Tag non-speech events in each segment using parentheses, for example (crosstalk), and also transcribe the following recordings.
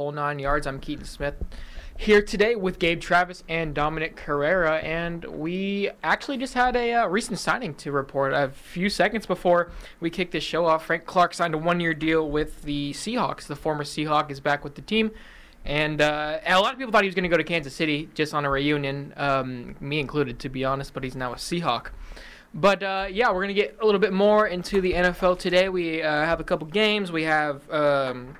whole nine yards. I'm Keaton Smith here today with Gabe Travis and Dominic Carrera, and we actually just had a uh, recent signing to report. A few seconds before we kicked this show off, Frank Clark signed a one-year deal with the Seahawks. The former Seahawk is back with the team. And uh, a lot of people thought he was going to go to Kansas City just on a reunion, um, me included, to be honest. But he's now a Seahawk. But uh, yeah, we're gonna get a little bit more into the NFL today. We uh, have a couple games. We have um,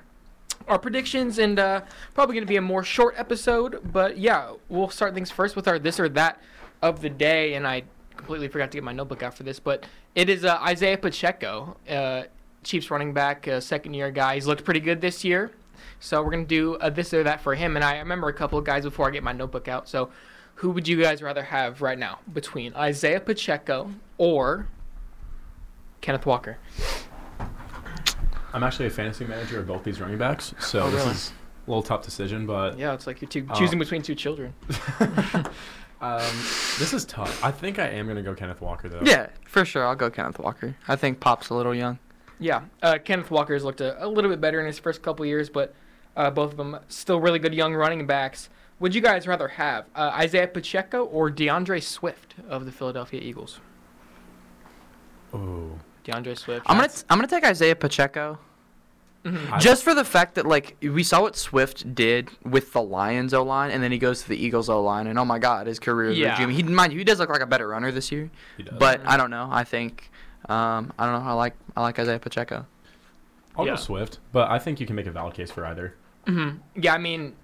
our predictions, and uh, probably gonna be a more short episode. But yeah, we'll start things first with our this or that of the day. And I completely forgot to get my notebook out for this, but it is uh, Isaiah Pacheco, uh, Chiefs running back, uh, second year guy. He's looked pretty good this year. So we're gonna do a this or that for him. And I remember a couple of guys before I get my notebook out. So who would you guys rather have right now between Isaiah Pacheco or Kenneth Walker? I'm actually a fantasy manager of both these running backs, so Oh, this really? is a little tough decision. But Yeah, it's like you're two, Uh, choosing between two children. (laughs) um, this is tough. I think I am gonna go Kenneth Walker though. Yeah, for sure. I'll go Kenneth Walker. I think Pop's a little young. Yeah, uh, Kenneth Walker has looked a, a little bit better in his first couple years, but uh, both of them still really good young running backs. Would you guys rather have uh, Isaiah Pacheco or DeAndre Swift of the Philadelphia Eagles? Ooh. DeAndre Swift. I'm gonna That's- I'm gonna take Isaiah Pacheco Mhm. Just for the fact that like we saw what Swift did with the Lions O line, and then he goes to the Eagles O line, and oh my God, his career is Yeah. resuming. He mind you, he does look like a better runner this year, He does. but I don't know. I think um, I don't know. I like I like Isaiah Pacheco. I'll Yeah. go Swift, but I think you can make a valid case for either. hmm Yeah, I mean,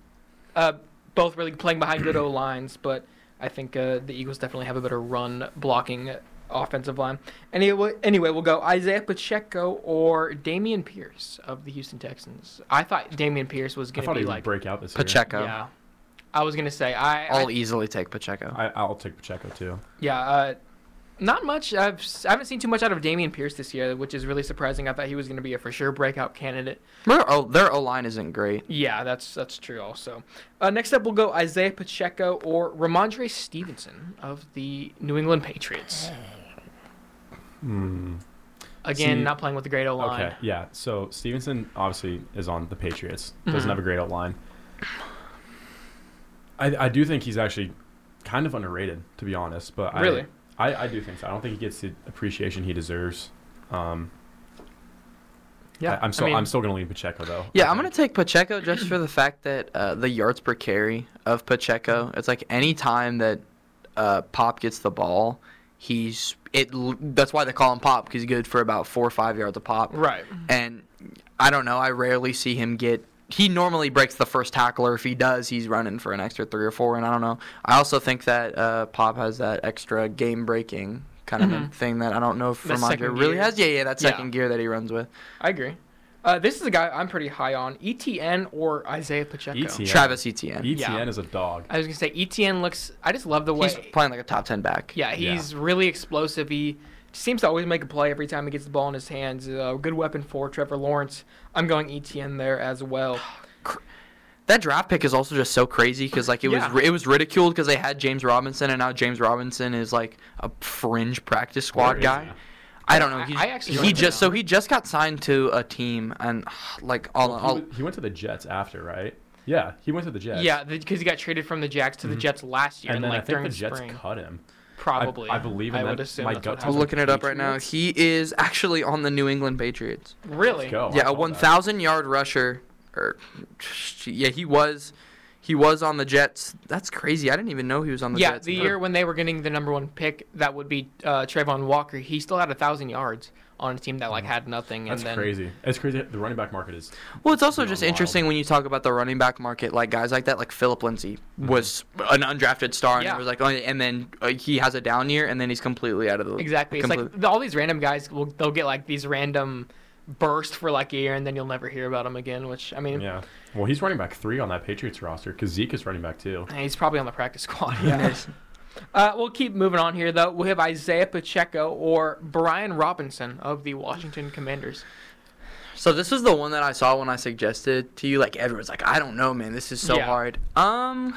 uh, both really playing behind good O lines, but I think uh, the Eagles definitely have a better run blocking offensive line. Anyway, anyway, we'll go Isaiah Pacheco or Dameon Pierce of the Houston Texans. I thought Dameon Pierce was going to be like break out this year. Pacheco. yeah. I was gonna say I, I'll I easily take Pacheco. I, I'll take Pacheco too. yeah. Uh, not much. I've s- I haven't seen too much out of Dameon Pierce this year, which is really surprising. I thought he was going to be a for sure breakout candidate. Their O their O line isn't great. Yeah, that's that's true. Also, uh, next up we'll go Isaiah Pacheco or Rhamondre Stevenson of the New England Patriots. Hmm. Again, See- not playing with the great O line. Okay, yeah. So Stevenson obviously is on the Patriots. Doesn't Mhm. have a great O line. I I do think he's actually kind of underrated, to be honest. But I- Really? I, I do think so. I don't think he gets the appreciation he deserves. Um, Yeah, I, am still I mean, I'm still gonna lean Pacheco though. Yeah, I I'm gonna take Pacheco just for the fact that uh, the yards per carry of Pacheco. It's like any time that uh, Pop gets the ball, he's it. That's why they call him Pop because he's good for about four or five yards a pop. right. And I don't know. I rarely see him get. He normally breaks the first tackler. if he does, he's running for an extra three or four. And I don't know. I also think that uh, Pop has that extra game breaking kind of a Mhm. thing that I don't know if The Rhamondre second really has. Yeah, yeah, that Yeah. second gear that he runs with. I agree. Uh, this is a guy I'm pretty high on. ETN or Isaiah Pacheco. ETN. Travis Etienne. ETN Yeah. is a dog. I was gonna say ETN looks. I just love the way. He's playing like a top ten back. Yeah, Yeah. he's really explosive. He seems to always make a play every time he gets the ball in his hands. A good weapon for Trevor Lawrence. I'm going ETN there as well. (sighs) That draft pick is also just so crazy because like it Yeah. was it was ridiculed because they had James Robinson and now James Robinson is like a fringe practice squad Where is guy. he? I don't know. He, I actually he just know. so he just got signed to a team and (sighs) like all, Well, he, all went, he went to the Jets after, right? Yeah, he went to the Jets. Yeah, because he got traded from the Jacks to the Mhm. Jets last year, and then like I think during the the Jets spring. cut him. Probably, I believe in I would that. assume My gut I'm looking it up right now. He is actually on the New England Patriots. Really? Let's go. Yeah, a 1,000 yard rusher. Or yeah, he was he was on the Jets. That's crazy. I didn't even know he was on the Yeah, Jets. the year when they were getting the number one pick, that would be uh, Travon Walker. He still had a thousand yards on a team that like had nothing, That's and then crazy. It's crazy. The running back market is. Well, it's also just wild. interesting when you talk about the running back market, like guys like that, like Phillip Lindsay was an undrafted star, and Yeah. it was like, oh, and then uh, he has a down year, and then he's completely out of the exactly. It's like all these random guys will they'll get like these random burst for like a year, and then you'll never hear about him again. Which I mean, Yeah. Well, he's running back three on that Patriots roster because Zeke is running back too. And he's probably on the practice squad. (laughs) Yeah. (laughs) Uh, we'll keep moving on here, though. We have Isaiah Pacheco or Brian Robinson of the Washington Commanders. So this is the one that I saw when I suggested to you. Like everyone's like, I don't know, man. This is so Yeah. hard. Um,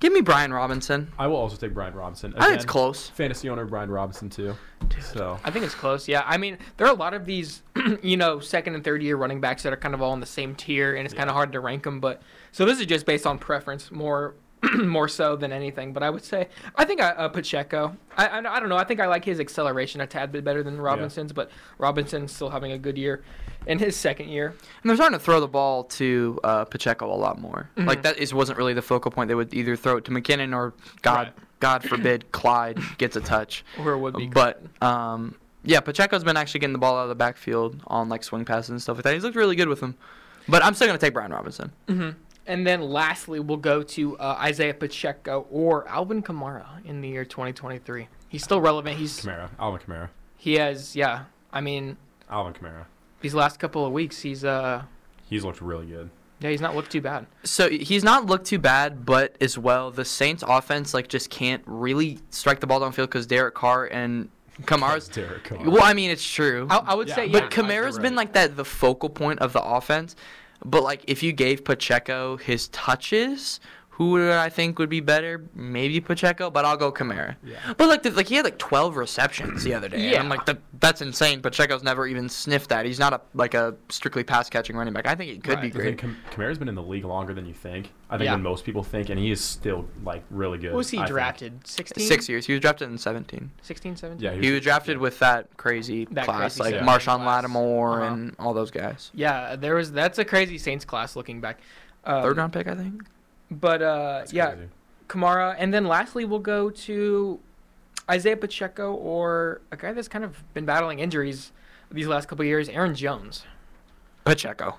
Give me Brian Robinson. I will also take Brian Robinson. I think it's close. Fantasy owner Brian Robinson too. So I think it's close. Yeah, I mean, there are a lot of these, (clears throat) you know, second and third year running backs that are kind of all in the same tier, and it's kind of hard to rank them. But so this is just based on preference, more, (clears throat) more so than anything. But I would say I think I, uh, Pacheco. I, I I don't know. I think I like his acceleration a tad bit better than Robinson's, but Robinson's still having a good year in his second year. And they're starting to throw the ball to uh, Pacheco a lot more. Mhm. Like that is wasn't really the focal point. They would either throw it to McKinnon or God Right. God forbid (laughs) Clyde gets a touch. Or it would be. But um, yeah, Pacheco's been actually getting the ball out of the backfield on like swing passes and stuff like that. He's looked really good with them. But I'm still gonna take Brian Robinson. hmm And then lastly, we'll go to uh, Isaiah Pacheco or Alvin Kamara in the year 2023. He's still relevant. He's Kamara, Alvin Kamara, he has yeah. I mean, Alvin Kamara. these last couple of weeks, he's uh He's looked really good. yeah, he's not looked too bad. So he's not looked too bad, but as well, the Saints offense like just can't really strike the ball downfield because Derek Carr and Kamara's. (laughs) Derek Carr. Well, I mean it's true. I, I would Yeah, say But yeah. Kamara's you're been right. like that the focal point of the offense. But like if you gave Pacheco his touches, who I think would be better? Maybe Pacheco, but I'll go Kamara. Yeah. But like the, like he had like 12 receptions the other day. Yeah. I'm like that, that's insane. Pacheco's never even sniffed that. He's not a like a strictly pass catching running back. I think he could Right. be great. Kam- Kamara's been in the league longer than you think. I think Yeah. than most people think, and he is still like really good. What was he I drafted? 16? 6 years. He was drafted in 17. 16, 17? Yeah, He was drafted yeah. with that crazy That class crazy like Saints Marshon class. Lattimore Uh-huh. and all those guys. Yeah, there was that's a crazy Saints class looking back. Um, Third round pick, I think. But uh, That's yeah, crazy. Kamara, and then lastly we'll go to Isaiah Pacheco or a guy that's kind of been battling injuries these last couple of years, Aaron Jones. Pacheco.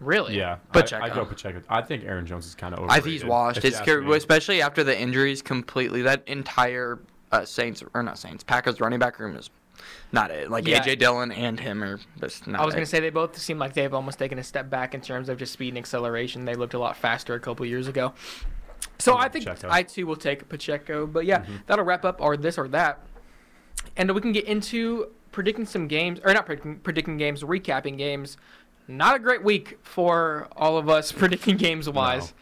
Really? Yeah, Pacheco. I, I go Pacheco. I think Aaron Jones is kind of. over. I think he's washed. if you It's ask especially after the injuries completely. That entire uh, Saints or not Saints Packers running back room is not it. Like Yeah. AJ Dillon and him are just not. I was it. gonna say they both seem like they've almost taken a step back in terms of just speed and acceleration. They looked a lot faster a couple years ago. So I think Pacheco. I too will take Pacheco. But yeah, Mhm. that'll wrap up our this or that, and we can get into predicting some games or not predicting, predicting games, recapping games. Not a great week for all of us (laughs) predicting games wise.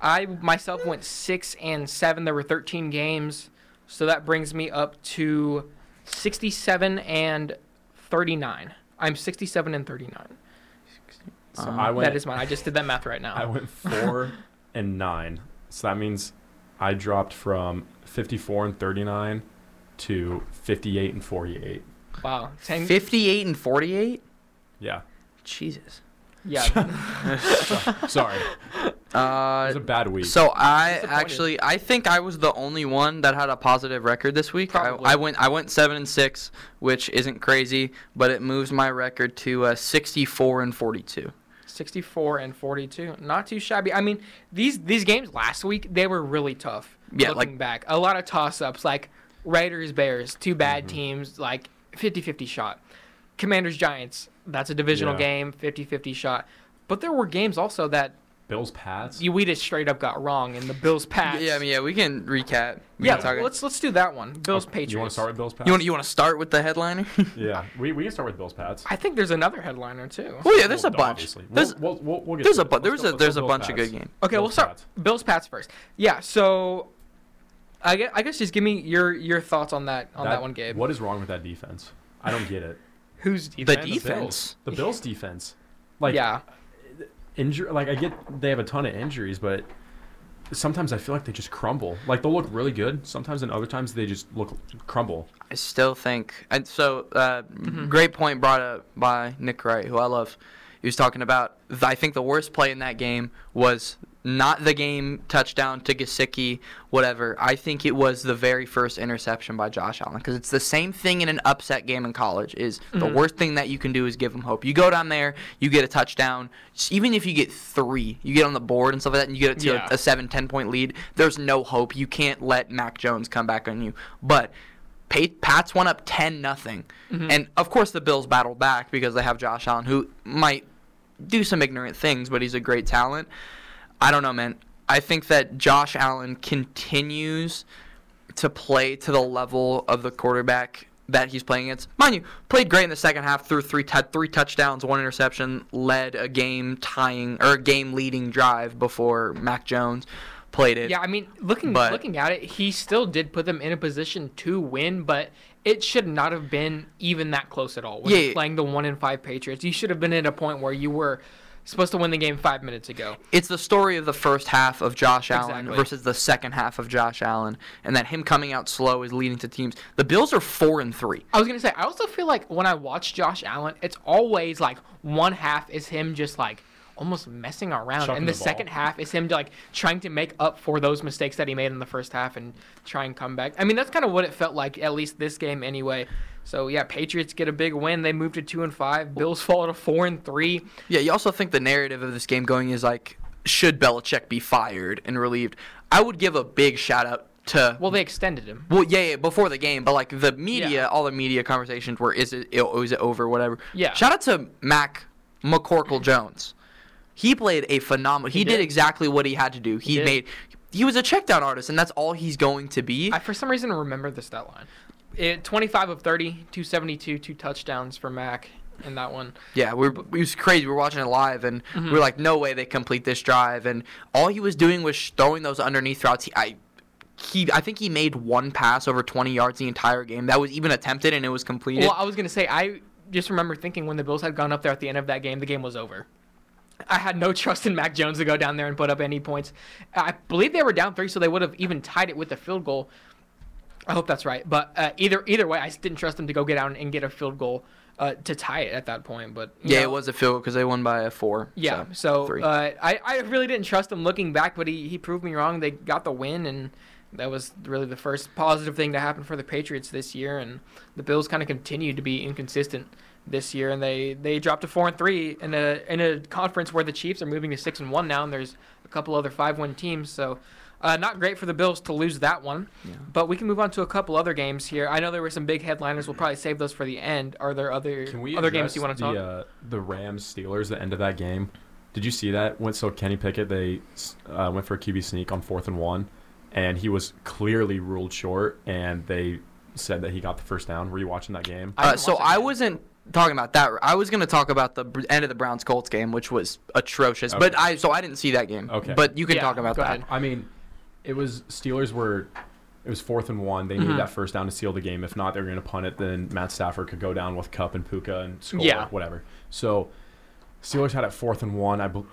I myself went six and seven. There were 13 games, so that brings me up to 67 and 39. I'm 67 and 39. So Um, I went. that is mine. I just did that math right now. I went four (laughs) and nine. So that means I dropped from 54 and 39 to 58 and 48. wow. 10, 58 and 48. Yeah. Jesus. yeah. (laughs) Sorry. It Uh, was a bad week. So I actually I think I was the only one that had a positive record this week. I, I went I went seven and six, which isn't crazy, but it moves my record to uh, 64 and 42. 64 and 42. Not too shabby. I mean, these these games last week they were really tough. Yeah, looking like- back, a lot of toss-ups like Raiders Bears, two bad Mhm. teams, like 50-50 shot. Commanders Giants, that's a divisional Yeah. game, 50-50 shot. But there were games also that Bills Pats. you we just straight up got wrong in the Bills Pats. Yeah, I mean, yeah, we can recap. We yeah. can talk- let's let's do that one. Bills Okay, Patriots. You want to start with Bills Pats? you want you want to start with the headliner? (laughs) Yeah, we, we can start with Bills Pats. I think there's another headliner too. well, yeah, there's a bunch. obviously. There's We'll, we'll, we'll, we'll get there's a bu- there's go- a there's a Bills bunch of good games. Okay, we'll start Pats. Bills Pats first. Yeah, so I guess, I guess just give me your your thoughts on that on that, one, Gabe. What is wrong with that defense? I don't get it. (laughs) Who's The defense? The Bills. Defense. The Bills defense. Like yeah, injury like I get they have a ton of injuries, but sometimes I feel like they just crumble. Like they'll look really good sometimes and other times they just look crumble. I still think, and so uh, Mhm. great point brought up by Nick Wright, who I love. He was talking about. I think the worst play in that game was not the game touchdown to Gesicki, whatever. I think it was the very first interception by Josh Allen because it's the same thing in an upset game in college. Is the Mhm. worst thing that you can do is give them hope. You go down there, you get a touchdown. Even if you get three, you get on the board and stuff like that, and you get it to Yeah. a, a seven, ten point lead. There's no hope. You can't let Mac Jones come back on you. But Pa- Pats went up 10 nothing. Mhm. And of course the Bills battled back because they have Josh Allen who might do some ignorant things, but he's a great talent. I don't know, man. I think that Josh Allen continues to play to the level of the quarterback that he's playing against. Mind you, played great in the second half, threw three tou- three touchdowns, one interception, led a game tying or a game leading drive before Mac Jones. played it. Yeah, I mean, looking But- looking at it, he still did put them in a position to win, but it should not have been even that close at all. When yeah. playing the one in five Patriots, you should have been at a point where you were supposed to win the game five minutes ago. It's the story of the first half of Josh Allen Exactly. versus the second half of Josh Allen, and that him coming out slow is leading to teams. The Bills are four and three. I was gonna say, I also feel like when I watch Josh Allen, it's always like one half is him just like almost messing around, Chucking and the, the second half is him like trying to make up for those mistakes that he made in the first half and try and come back. I mean, that's kind of what it felt like at least this game anyway. So yeah, Patriots get a big win. They move to two and five. Bills (laughs) fall to four and three. Yeah, you also think the narrative of this game going is like, should Belichick be fired and relieved? I would give a big shout out to. Well, they extended him. Well, yeah, yeah, before the game, but like the media, Yeah. all the media conversations were, is it, oh, it over, whatever. Yeah. Shout out to Mac McCorkle Jones. He played a phenomenal. He, He did. did. exactly what he had to do. He, did. made. He was a check down artist, and that's all he's going to be. I for some reason remember the stat line. It, 25 of 30, 272, two touchdowns for Mac in that one. Yeah, we were, it was crazy. We were watching it live, and Mm-hmm. we were like, "No way they complete this drive." And all he was doing was throwing those underneath routes. He, I, he, I think he made one pass over 20 yards the entire game. That was even attempted, and it was completed. Well, I was gonna say I just remember thinking when the Bills had gone up there at the end of that game, the game was over. I had no (laughs) trust in Mac Jones to go down there and put up any points. I believe they were down three, so they would have even tied it with a field goal. I hope that's right. But uh, either either way, I didn't trust them to go get out and get a field goal uh, to tie it at that point. But yeah, know, it was a field goal because they won by a four. Yeah, so, so, uh, I I really didn't trust him looking back, but he, he proved me wrong. They got the win, and that was really the first positive thing to happen for the Patriots this year. And the Bills kind of continued to be inconsistent this year, and they, they dropped to four and three in a in a conference where the Chiefs are moving to six and one now, and there's a couple other five win teams. So. Uh, not great for the Bills to lose that one, Yeah. but we can move on to a couple other games here. I know there were some big headliners. We'll probably save those for the end. Are there other Can we other games you want to the, talk? Uh, the Rams Steelers, the end of that game. Did you see that? Went so Kenny Pickett they uh, went for a QB sneak on fourth and one, and he was clearly ruled short, and they said that he got the first down. Were you watching that game? Uh, didn't so watch that I game. wasn't talking about that. I was going to talk about the end of the Browns Colts game, which was atrocious. But I so I didn't see that game. Okay. But you can Yeah, talk about that. ahead. I mean, it was Steelers were. It was fourth and one. They needed Mhm. that first down to seal the game. If not, they were going to punt it. Then Matt Stafford could go down with Kupp and Puka and score Yeah. whatever. So Steelers had it fourth and one. I bel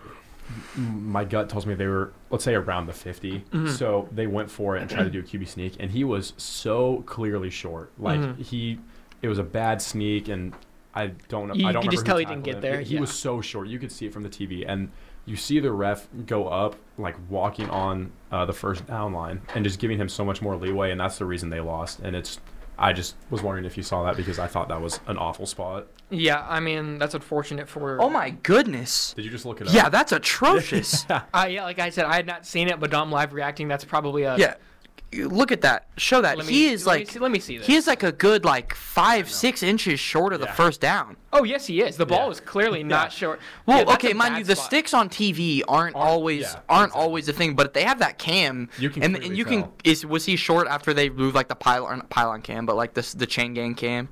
my gut tells me they were let's say around the 50. Mhm. So they went for it and tried to do a QB sneak, and he was so clearly short. Like Mhm. he, it was a bad sneak, and I don't know. You I don't could just tell he didn't get him. there, He yeah. was so short. You could see it from the TV, and you see the ref go up like walking on uh, the first down line and just giving him so much more leeway, and that's the reason they lost. And it's. I just was wondering if you saw that because I thought that was an awful spot. Yeah, I mean that's unfortunate for. Oh my goodness. Did you just look it up? Yeah, that's atrocious. (laughs) Uh, yeah, like I said, I had not seen it, but Dom live reacting. That's probably a. yeah. Look at that. Show that. Me, he is let me like see, let me see this. he is like a good like five six inches short of the first down. oh yes, he is. The ball Yeah. is clearly not Yeah. short. Well, Yeah, okay, mind you, the spot. sticks on TV aren't, Aren't- always yeah, aren't exactly. always a thing, but they have that cam. You can and and you can is was he short after they moved like the pylon pylon cam, but like this the chain gang cam.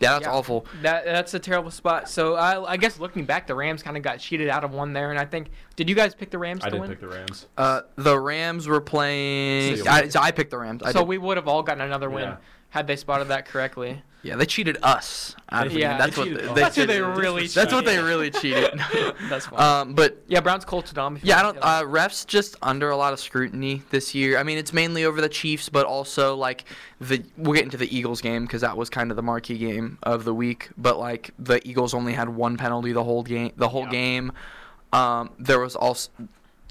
Yeah, that's Yeah. awful. That that's a terrible spot. So I, I guess looking back, the Rams kind of got cheated out of one there, and I think did you guys pick the Rams I to did win? pick the Rams. Uh, the Rams were playing. Steelers. I, so I picked the Rams. I so did. we would have all gotten another win Yeah. had they spotted that correctly. yeah, they cheated us. out of the Yeah, game. that's they what cheated they, us. they That's who they cheated. really That's what they cheated. really cheated. (laughs) That's fine. um, but yeah, Browns Colts Dom. if you Yeah, I want don't. to- Uh, refs just under a lot of scrutiny this year. I mean, it's mainly over the Chiefs, but also like the. We'll get into the Eagles game because that was kind of the marquee game of the week. But like the Eagles only had one penalty the whole game. The whole Yeah. game. Um, there was also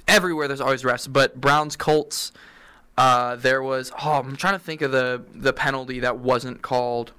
everywhere. There's always refs, but Browns Colts. Uh, there was. Oh, I'm trying to think of the the penalty that wasn't called.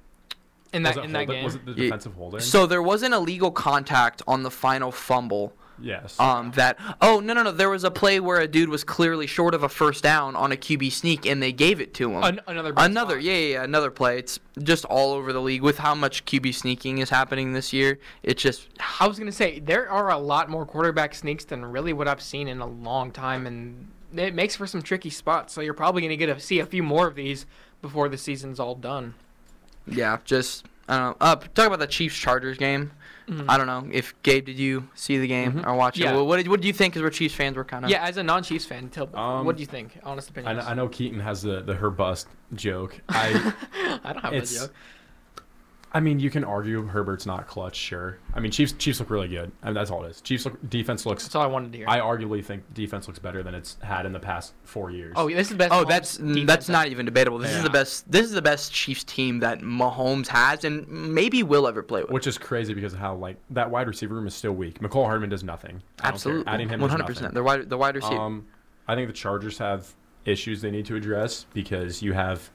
in Was that it in that hold- game. Was it the defensive holding? So there was an illegal contact on the final fumble. Yes. Um, that oh no no no there was a play where a dude was clearly short of a first down on a QB sneak and they gave it to him. An- another another yeah, yeah yeah another play. It's just all over the league with how much QB sneaking is happening this year. It's just I was gonna say there are a lot more quarterback sneaks than really what I've seen in a long time, and it makes for some tricky spots. So you're probably gonna get to see a few more of these before the season's all done. yeah just I don't know. Uh, talk about the Chiefs Chargers game. Mhm. I don't know if Gabe, did you see the game Mhm. or watch Yeah. it? Well, what did what do you think? Because we're Chiefs fans, we're kind of Yeah, as a non-Chiefs fan, tell, Um, what do you think? Honest opinion. know, I know Keaton has the, the her bust joke. I (laughs) I don't have a joke. I mean you can argue Herbert's not clutch, sure. I mean Chiefs Chiefs look really good. I mean that's all it is. Chiefs look defense looks That's all I wanted to hear. I arguably think defense looks better than it's had in the past four years. oh, this is the best. Oh, Mahomes that's that's not even debatable. This is the best. This is the best Chiefs team that Mahomes has and maybe will ever play with. Which is crazy because of how like that wide receiver room is still weak. Mecole Hardman does nothing. I don't. Absolutely, Adding him hundred percent. The wide the wide receiver. Um, I think the Chargers have issues they need to address because you have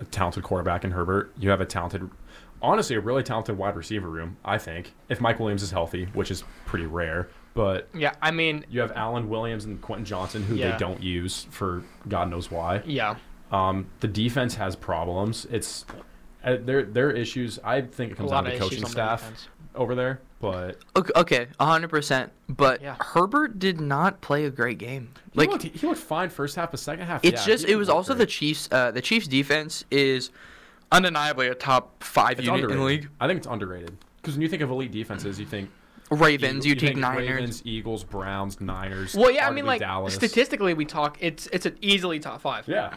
a talented quarterback in Herbert. You have a talented, honestly, a really talented wide receiver room. I think if Mike Williams is healthy, which is pretty rare, but Yeah, I mean, you have Allen Williams and Quentin Johnston who Yeah. they don't use for God knows why. yeah. Um, the defense has problems. It's uh, their their issues. I think it comes lot down of to coaching on the staff over there, but Okay, okay, hundred percent. But Yeah. Herbert did not play a great game. he Like looked, he looked fine first half, but second half, it's yeah, just it was also great. the Chiefs. Uh, the Chiefs defense is undeniably a top five It's unit in the league. I think it's underrated because when you think of elite defenses, you think Ravens, Eagle- you take think Niners. Ravens, Eagles, Browns, Niners. Well, yeah, I mean, like Dallas. statistically, we talk. It's it's an easily top five. Yeah,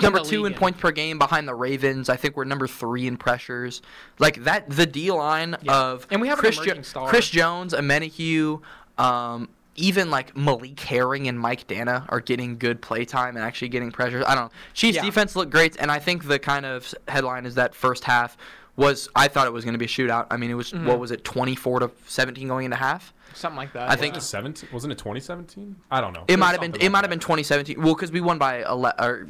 Number two league, in points per game behind the Ravens. I think we're number three in pressures. Like that, the D line Yeah. of And we have an Chris, emerging star. Chris Jones, Omenihu, um, even like Malik Herring and Mike Danna are getting good play time and actually getting pressures. I don't know. Chiefs Yeah. defense looked great, and I think the kind of headline is that first half was I thought it was going to be a shootout. I mean, it was Mhm. what was it, twenty four to seventeen going into half. something like that. I think- Wasn't 17? Wasn't it 2017? I don't know. It was might have been. something It might have been 2017. Well, because we won by 11. Or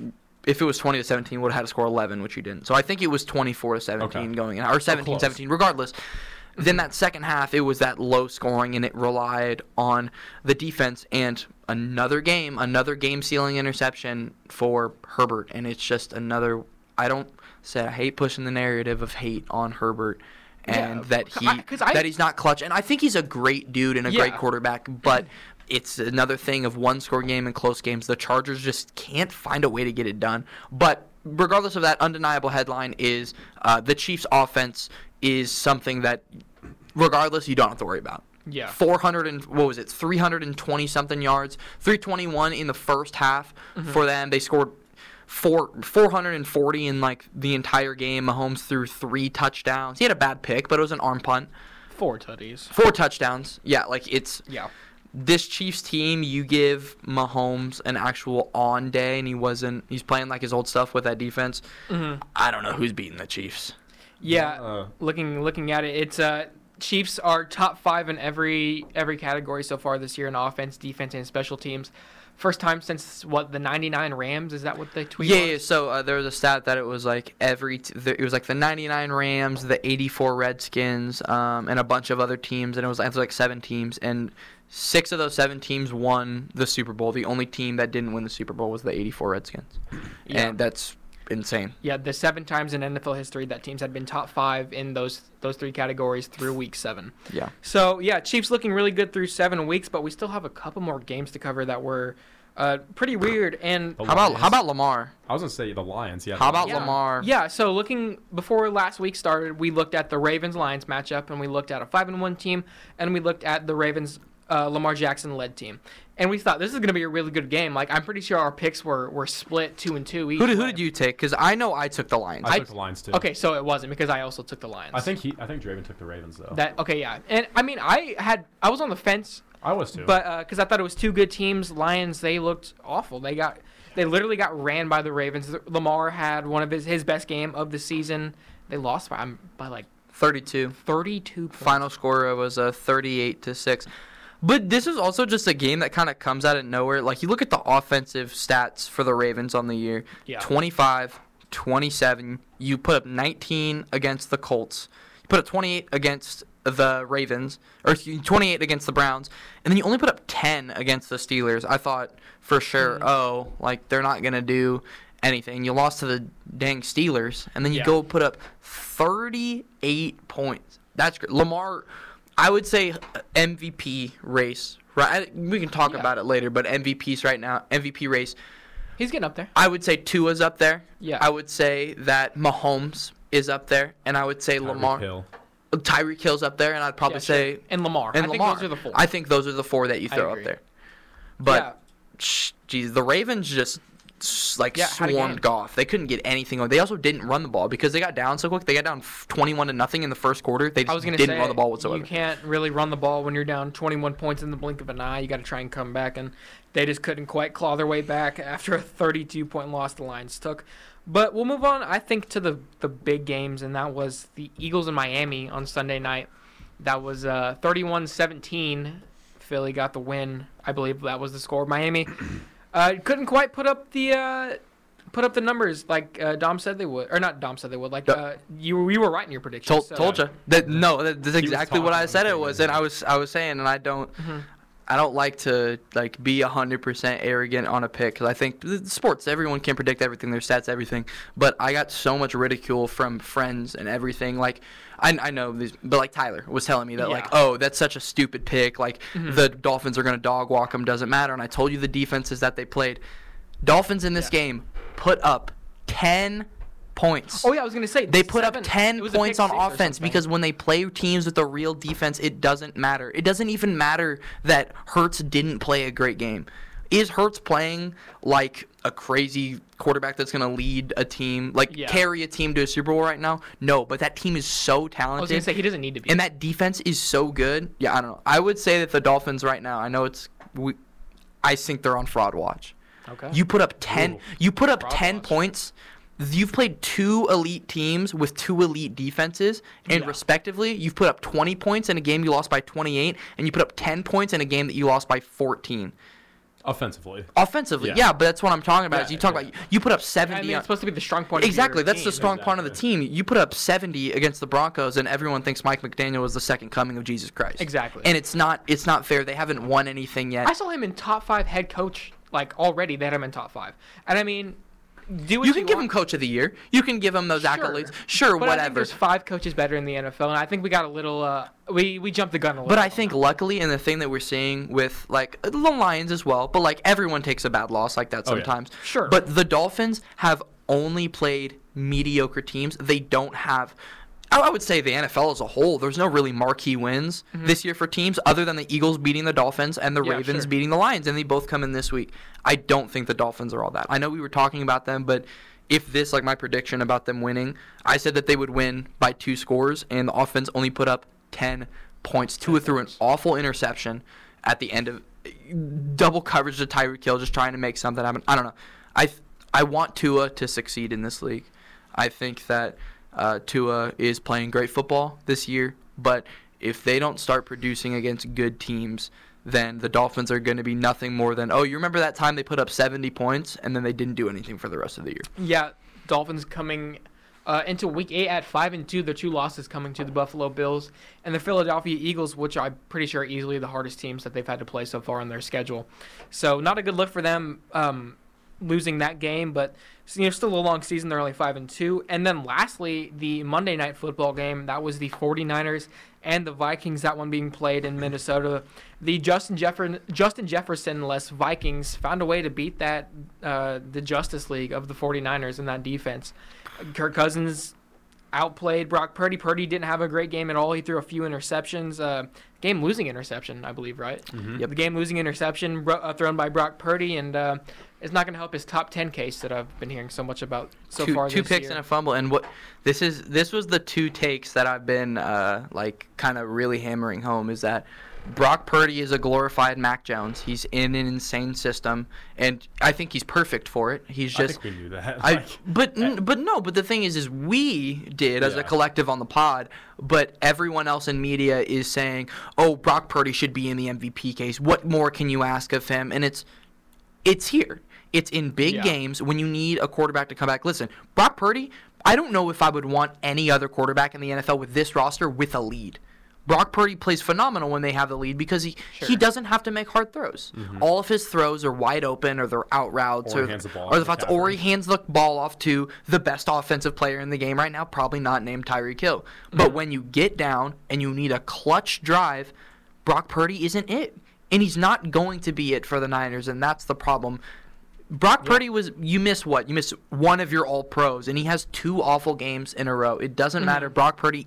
if it was 20 to 17, would have had to score 11, which you didn't. So I think it was 24 to 17 Okay. going in, or 17 close. 17. Regardless, then that second half it was that low scoring, and it relied on the defense and another game, another game sealing interception for Herbert, and it's just another. I don't say I hate pushing the narrative of hate on Herbert. And Yeah, that he I- I- that he's not clutch, and I think he's a great dude and a great quarterback. But it's another thing of one score game and close games. The Chargers just can't find a way to get it done. But regardless of that, undeniable headline is uh, the Chiefs' offense is something that, regardless, you don't have to worry about. yeah. 400 and what was it 320 something yards 321 in the first half Mm-hmm. for them they scored four 440 in like the entire game Mahomes threw three touchdowns he had a bad pick but it was an arm punt Four tutties. four touchdowns yeah like it's Yeah. this Chiefs team, you give Mahomes an actual on day, and he wasn't. He's playing like his old stuff with that defense. Mhm. I don't know who's beating the Chiefs. Yeah. Uh, looking looking at it, it's uh Chiefs are top five in every every category so far this year in offense, defense, and special teams. First time since what the '99 Rams? Is that what they tweeted? Yeah, yeah. So uh, there was a stat that it was like every. T- the, it was like the '99 Rams, the '84 Redskins, um, and a bunch of other teams, and it was, it was like seven teams, and six of those seven teams won the Super Bowl. The only team that didn't win the Super Bowl was the '84 Redskins, Yeah. and that's insane. Yeah, the seven times in NFL history that teams had been top five in those those three categories through week seven. Yeah. So yeah, Chiefs looking really good through seven weeks, but we still have a couple more games to cover that were uh, pretty weird. And How about how about Lamar? I was gonna say the Lions. Yeah. How about yeah. Lamar? Yeah, so looking before last week started, we looked at the Ravens Lions matchup, and we looked at a five and one team, and we looked at the Ravens uh, Lamar Jackson led team, and we thought this is going to be a really good game. Like I'm pretty sure our picks were were split two and two each. Who did, who did you take? Because I know I took the Lions. I I- took the Lions too. Okay, so it wasn't because I also took the Lions. I think he. I think Draven took the Ravens though. that okay, yeah, and I mean I had I was on the fence I was too. But because I thought it was two good teams, Lions they looked awful. They got they literally got ran by the Ravens. Lamar had one of his his best game of the season. They lost by um, by like 32. 32 points. Final score was a 38 to 6. But this is also just a game that kind of comes out of nowhere. Like you look at the offensive stats for the Ravens on the year. Yeah. 25, 27. You put up 19 against the Colts. You put up 28 against the Ravens, or 28 against the Browns, and then you only put up 10 against the Steelers. I thought for sure, Mhm. oh, like they're not gonna do anything. You lost to the dang Steelers, and then you Yeah. go put up 38 points. That's great. Lamar, I would say uh, MVP race. Right, we can talk Yeah. about it later, but MVPs right now, MVP race. He's getting up there. I would say Tua's up there. Yeah. I would say that Mahomes is up there, and I would say Tyreek Lamar. Hill. Tyreek Hill's up there, and I'd probably Yeah, sure. say and Lamar. and I think Lamar. those are the four. I think those are the four that you throw up there. But yeah. sh- geez, the Ravens just s- like Yeah, swarmed. Goff. They couldn't get anything on. They also didn't run the ball because they got down so quick. They got down twenty-one to nothing in the first quarter. They I was just didn't say run the ball whatsoever. you can't really run the ball when you're down 21 points in the blink of an eye. You got to try and come back, and they just couldn't quite claw their way back after a 32 point loss the Lions took. But we'll move on, I think, to the the big games, and that was the Eagles in Miami on Sunday night. That was uh, 31-17. Philly got the win. I believe that was the score. Miami uh, couldn't quite put up the. Uh, Put up the numbers like uh, Dom said they would, or not Dom said they would. Like Yep. uh, you, we were right in your predictions. Told, so- told you that no, that, that's exactly what I said it was, and I was I was saying, and I don't, Mhm. I don't like to like be hundred percent arrogant on a pick because I think th- sports everyone can predict everything, their stats, everything. But I got so much ridicule from friends and everything. Like I, I know these, but like Tyler was telling me that like, oh, that's such a stupid pick. Like Mhm. the Dolphins are gonna dog walk them, doesn't matter. And I told you the defenses that they played. Dolphins in this Yeah. game put up ten points. Oh yeah, I was gonna say They put seven- up 10 it was a points on offense because when they play teams with a real defense, it doesn't matter. It doesn't even matter that Hurts didn't play a great game. Is Hurts playing like a crazy quarterback that's going to lead a team, like Yeah. carry a team to a Super Bowl right now? No, but that team is so talented. I was gonna say he doesn't need to be. and that defense is so good. Yeah, I don't know. I would say that the Dolphins right now, I know it's we I think they're on fraud watch. okay. You put up 10 Ooh. you put up 10 watch. points. You've played two elite teams with two elite defenses and Yeah. respectively, you've put up 20 points in a game you lost by 28 and you put up 10 points in a game that you lost by 14. Offensively. Offensively, yeah, Yeah. but that's what I'm talking about. is Yeah, you talk about you put up I 70 mean, it's supposed to be the strong point. Exactly, that's the team. strong part of the team. You put up 70 against the Broncos and everyone thinks Mike McDaniel was the second coming of Jesus Christ. Exactly. And it's not it's not fair. They haven't won anything yet. I saw him in top five head coach. Like already, they had him in top five. And I mean, do what you can give him coach of the year. You can give him those Sure. accolades. Sure, But I think whatever. there's five coaches better in the NFL, and I think we got a little. Uh, we we jumped the gun a little. But I think luckily, and the thing that we're seeing with like the Lions as well, but like everyone takes a bad loss like that Oh, yeah. sometimes. Sure. But the Dolphins have only played mediocre teams. They don't have. I would say the NFL as a whole, there's no really marquee wins this year for teams other than the Eagles beating the Dolphins and the Mm-hmm. Yeah, Ravens sure. beating the Lions, and they both come in this week. I don't think the Dolphins are all that. I know we were talking about them, but if this, like my prediction about them winning, I said that they would win by two scores, and the offense only put up 10 points. Tua threw an awful interception at the end of double coverage to Tyreek Hill, just trying to make something happen. I don't know. I I want Tua to succeed in this league. I think that uh, Tua is playing great football this year, but if they don't start producing against good teams, then the Dolphins are going to be nothing more than oh, you remember that time they put up 70 points and then they didn't do anything for the rest of the year. Yeah, Dolphins coming uh, into Week Eight at five and two. Their two losses coming to the Buffalo Bills and the Philadelphia Eagles, which I'm pretty sure are easily the hardest teams that they've had to play so far on their schedule. So not a good look for them um, losing that game, but you know still a long season. They're only five and two. And then lastly, the Monday night football game that was the 49ers and the Vikings. That one being played in Minnesota. The Justin Jefferson Justin Jefferson less Vikings found a way to beat that uh, the Justice League of the 49ers in that defense. Kirk Cousins outplayed Brock Purdy. Purdy didn't have a great game at all. He threw a few interceptions. Uh, game losing interception, I believe, right? Mhm. Yep. The game losing interception bro- uh, thrown by Brock Purdy, and uh, it's not going to help his top 10 case that I've been hearing so much about so two, far two this picks year. and a fumble and what this is this was the two takes that I've been uh, like kind of really hammering home is that Brock Purdy is a glorified Mac Jones. He's in an insane system and I think he's perfect for it. He's just. I just think we knew that. I, Like, but n- but no, but the thing is, is we did as a collective on the pod, but everyone else in media is saying, "Oh, Brock Purdy should be in the MVP case. What more can you ask of him?" And it's it's here. It's in big Yeah. games when you need a quarterback to come back. Listen, Brock Purdy. I don't know if I would want any other quarterback in the NFL with this roster with a lead. Brock Purdy plays phenomenal when they have the lead because he, he doesn't have to make hard throws. Mm-hmm. All of his throws are wide open or they're out routes Or he or, hands the ball or the fact or he hands the ball off to the best offensive player in the game right now, probably not named Tyreek Hill. But mm-hmm. when you get down and you need a clutch drive, Brock Purdy isn't it. And he's not going to be it for the Niners, and that's the problem. Brock Yeah. Purdy was you miss what? You miss one of your all pros and he has two awful games in a row. It doesn't Mhm. matter. Brock Purdy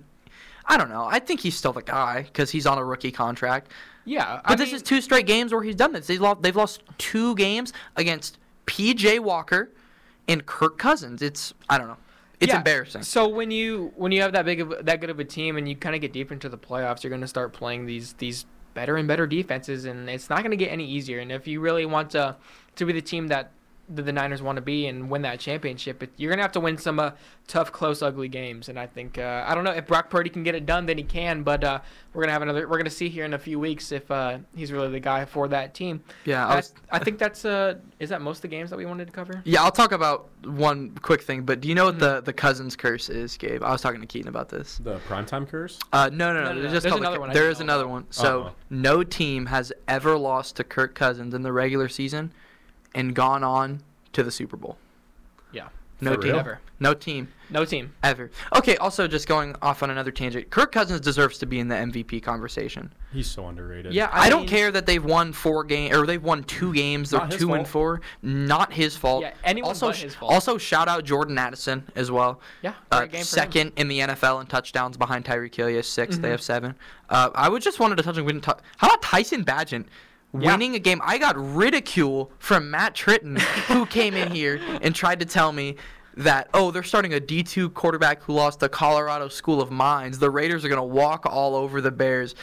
I don't know. I think he's still the guy because he's on a rookie contract. Yeah, But I this mean, is two straight games where he's done this. They've lost, they've lost two games against P.J. Walker and Kirk Cousins. It's I don't know. It's Yeah. embarrassing. So when you when you have that big of that good of a team and you kind of get deep into the playoffs, you're going to start playing these these better and better defenses, and it's not going to get any easier. And if you really want to to be the team that the, the Niners want to be and win that championship, it, you're going to have to win some uh, tough, close, ugly games. And I think uh, I don't know if Brock Purdy can get it done, then he can. But uh, we're gonna have another. We're gonna see here in a few weeks if uh, he's really the guy for that team. Yeah, I I, was, I think that's uh, is that most of the games that we wanted to cover. yeah. I'll talk about one quick thing. But do you know what Mhm. the the Cousins curse is, Gabe? I was talking to Keaton about this. The primetime curse. Uh, no, no, no. No, no, there's no. just There's called the another one I There didn't is know another one. So Uh-oh. no team has ever lost to Kirk Cousins in the regular season and gone on to the Super Bowl. Yeah. No team real? Ever. No team No team. ever. Okay. Also, just going off on another tangent. Kirk Cousins deserves to be in the MVP conversation. He's so underrated. Yeah, I, don't care that they've won four games or they've won two games. They're Not his two and four. Not his fault. Yeah, anyone also, but his fault. also shout out Jordan Addison as well. Yeah. Uh, Great game for him. second in the NFL in touchdowns behind Tyreek Hill. He has 6 They Mhm. have seven. Uh, I would just wanted to touch on. We didn't talk. How about Tyson Bagent? Yeah. Winning a game, I got ridicule from Matt Tritton, who (laughs) came in here and tried to tell me that oh they're starting a D2 quarterback who lost to Colorado School of Mines. The Raiders are gonna walk all over the Bears,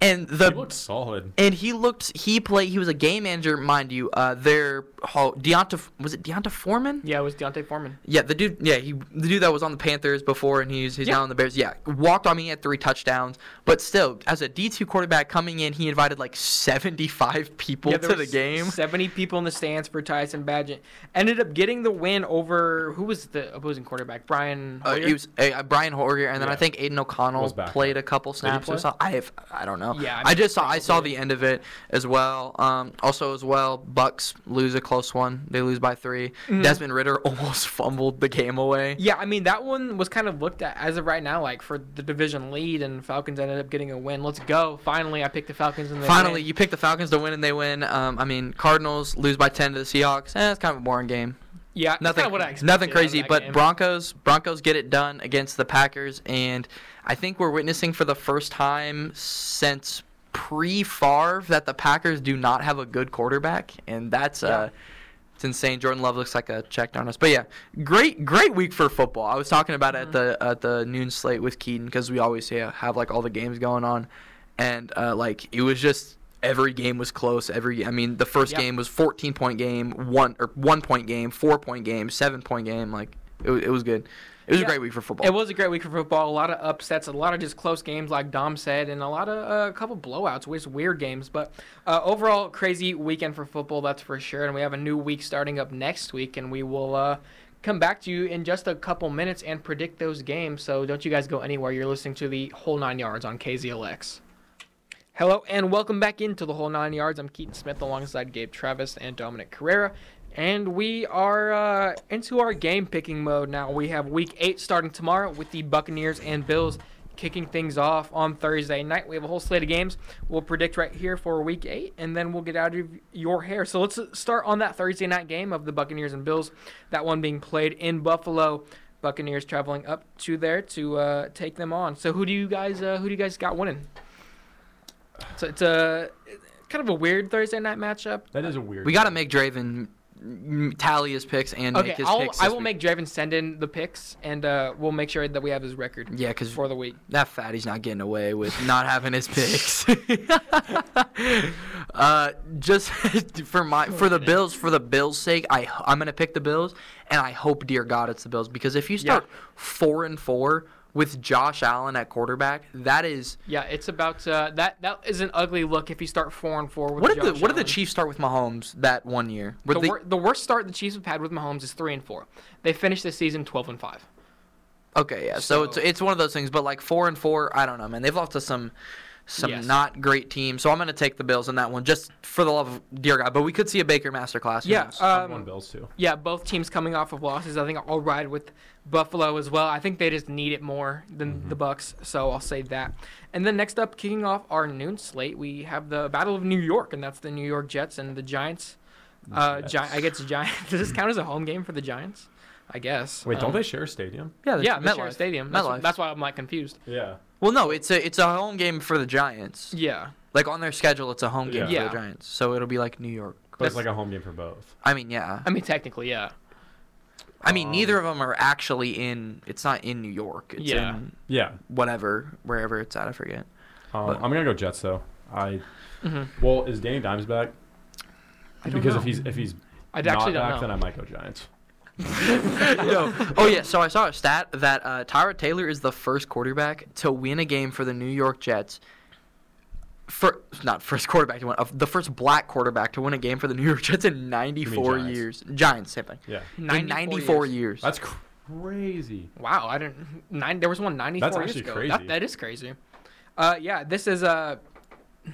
and the he looked solid. and he looked. He played. He was a game manager, mind you. Uh, their oh, Deonta was it D'Onta Foreman? Yeah, it was D'Onta Foreman. Yeah, the dude. Yeah, he the dude that was on the Panthers before, and he's he's Yeah. now on the Bears. Yeah, walked on me. He had three touchdowns, but still, as a D two quarterback coming in, he invited like seventy five people yeah, to the game. 70 people in the stands for Tyson Bagent. Ended up getting the win over who was the opposing quarterback? Brian. Uh, he was uh, Brian Hoyer, and then I think Aidan O'Connell played a couple snaps or something. I have I don't know. Yeah, I I, just saw I saw the end of it as well. Um, also as well, Bucks lose a close one. They lose by 3 Mhm. Desmond Ridder (laughs) almost fumbled the game away. Yeah, I mean that one was kind of looked at as of right now, like for the division lead, and Falcons ended up getting a win. Let's go! Finally, I picked the Falcons and they Finally, win. you pick the Falcons to win, and they win. Um, I mean, Cardinals lose by ten to the Seahawks. Eh, it's kind of a boring game. Yeah, Nothing, kinda what I expected nothing crazy. But game. Broncos, Broncos get it done against the Packers, and I think we're witnessing for the first time since pre-Favre that the Packers do not have a good quarterback, and that's uh, it's insane. Jordan Love looks like a check on us, but yeah, great, great week for football. I was talking about it at the at the noon slate with Keaton because we always yeah, have like all the games going on, and uh, like it was just every game was close. Every I mean, the first Yep. game was 14 point game, one or one point game, four point game, seven point game. Like it, it was good. It was Yeah. a great week for football. It was a great week for football. A lot of upsets, a lot of just close games, like Dom said, and a lot of uh, a couple blowouts, which weird games. But uh, overall, crazy weekend for football, that's for sure. And we have a new week starting up next week, and we will uh, come back to you in just a couple minutes and predict those games. So don't you guys go anywhere. You're listening to the whole nine yards on KZLX. Hello and welcome back into the whole nine yards. I'm Keaton Smith alongside Gabe Travis and Dominic Carrera. And we are uh, into our game picking mode now. We have week eight starting tomorrow with the Buccaneers and Bills kicking things off on Thursday night. We have a whole slate of games we'll predict right here for week eight, and then we'll get out of your hair. So let's start on that Thursday night game of the Buccaneers and Bills. That one being played in Buffalo. Buccaneers traveling up to there to uh, take them on. So who do you guys uh, who do you guys got winning? So it's a kind of a weird Thursday night matchup. That is a weird. we got to make Draven tally his picks and Okay, make his I'll, picks. I will week. make Draven send in the picks, and uh, we'll make sure that we have his record Yeah, because for the week. that fatty's not getting away with not having his picks. (laughs) uh, just (laughs) for my for the Bills for the Bills' sake, I I'm gonna pick the Bills, and I hope, dear God, it's the Bills because if you start four and four with Josh Allen at quarterback, that is Yeah, it's about uh, that. That is an ugly look if you start four and four with what did the Josh what did the Chiefs start with Mahomes that one year? Were The, they- wor- the worst start the Chiefs have had with Mahomes is three and four. They finished the season twelve and five. Okay, yeah. So, it's it's one of those things, but like four and four, I don't know, man. They've lost to some some Yes. not great teams. So I'm gonna take the Bills in that one, just for the love of dear God. But we could see a Baker masterclass. who Yeah, knows? Um, won Bills too. Yeah, both teams coming off of losses. I think I'll ride with Buffalo as well. I think they just need it more than the Bucks, so I'll say that. And then next up, kicking off our noon slate, we have the Battle of New York, and that's the New York Jets and the Giants. Uh, Gi- I guess Giants. (laughs) Does this count as a home game for the Giants? I guess. Wait, don't Um, they share a stadium? Yeah, that's Yeah, they share MetLife. stadium. That's, MetLife. that's why I'm like confused. Yeah. Well, no, it's a it's a home game for the Giants. Yeah. Like on their schedule, it's a home game Yeah. for the Giants. So it'll be like New York. But it's like a home game for both. I mean, yeah. I mean, technically, yeah. I mean, Um, neither of them are actually in. It's not in New York. It's Yeah. in Yeah. whatever, wherever it's at. I forget. Um, But- I'm gonna go Jets though. I hmm well, is Danny Dimes back? I don't because know. if he's if he's I not actually back, don't then know. I might go Giants. No. Oh yeah. So I saw a stat that uh, Tyrod Taylor is the first quarterback to win a game for the New York Jets. For not first quarterback to win, uh, the first black quarterback to win a game for the New York Jets in 94 Giants? years. Giants, same thing. Yeah. in 94 years. That's crazy. Wow, I didn't. Nine. There was one 94 That's years actually ago. crazy. That, that is crazy. Uh, yeah, this is uh,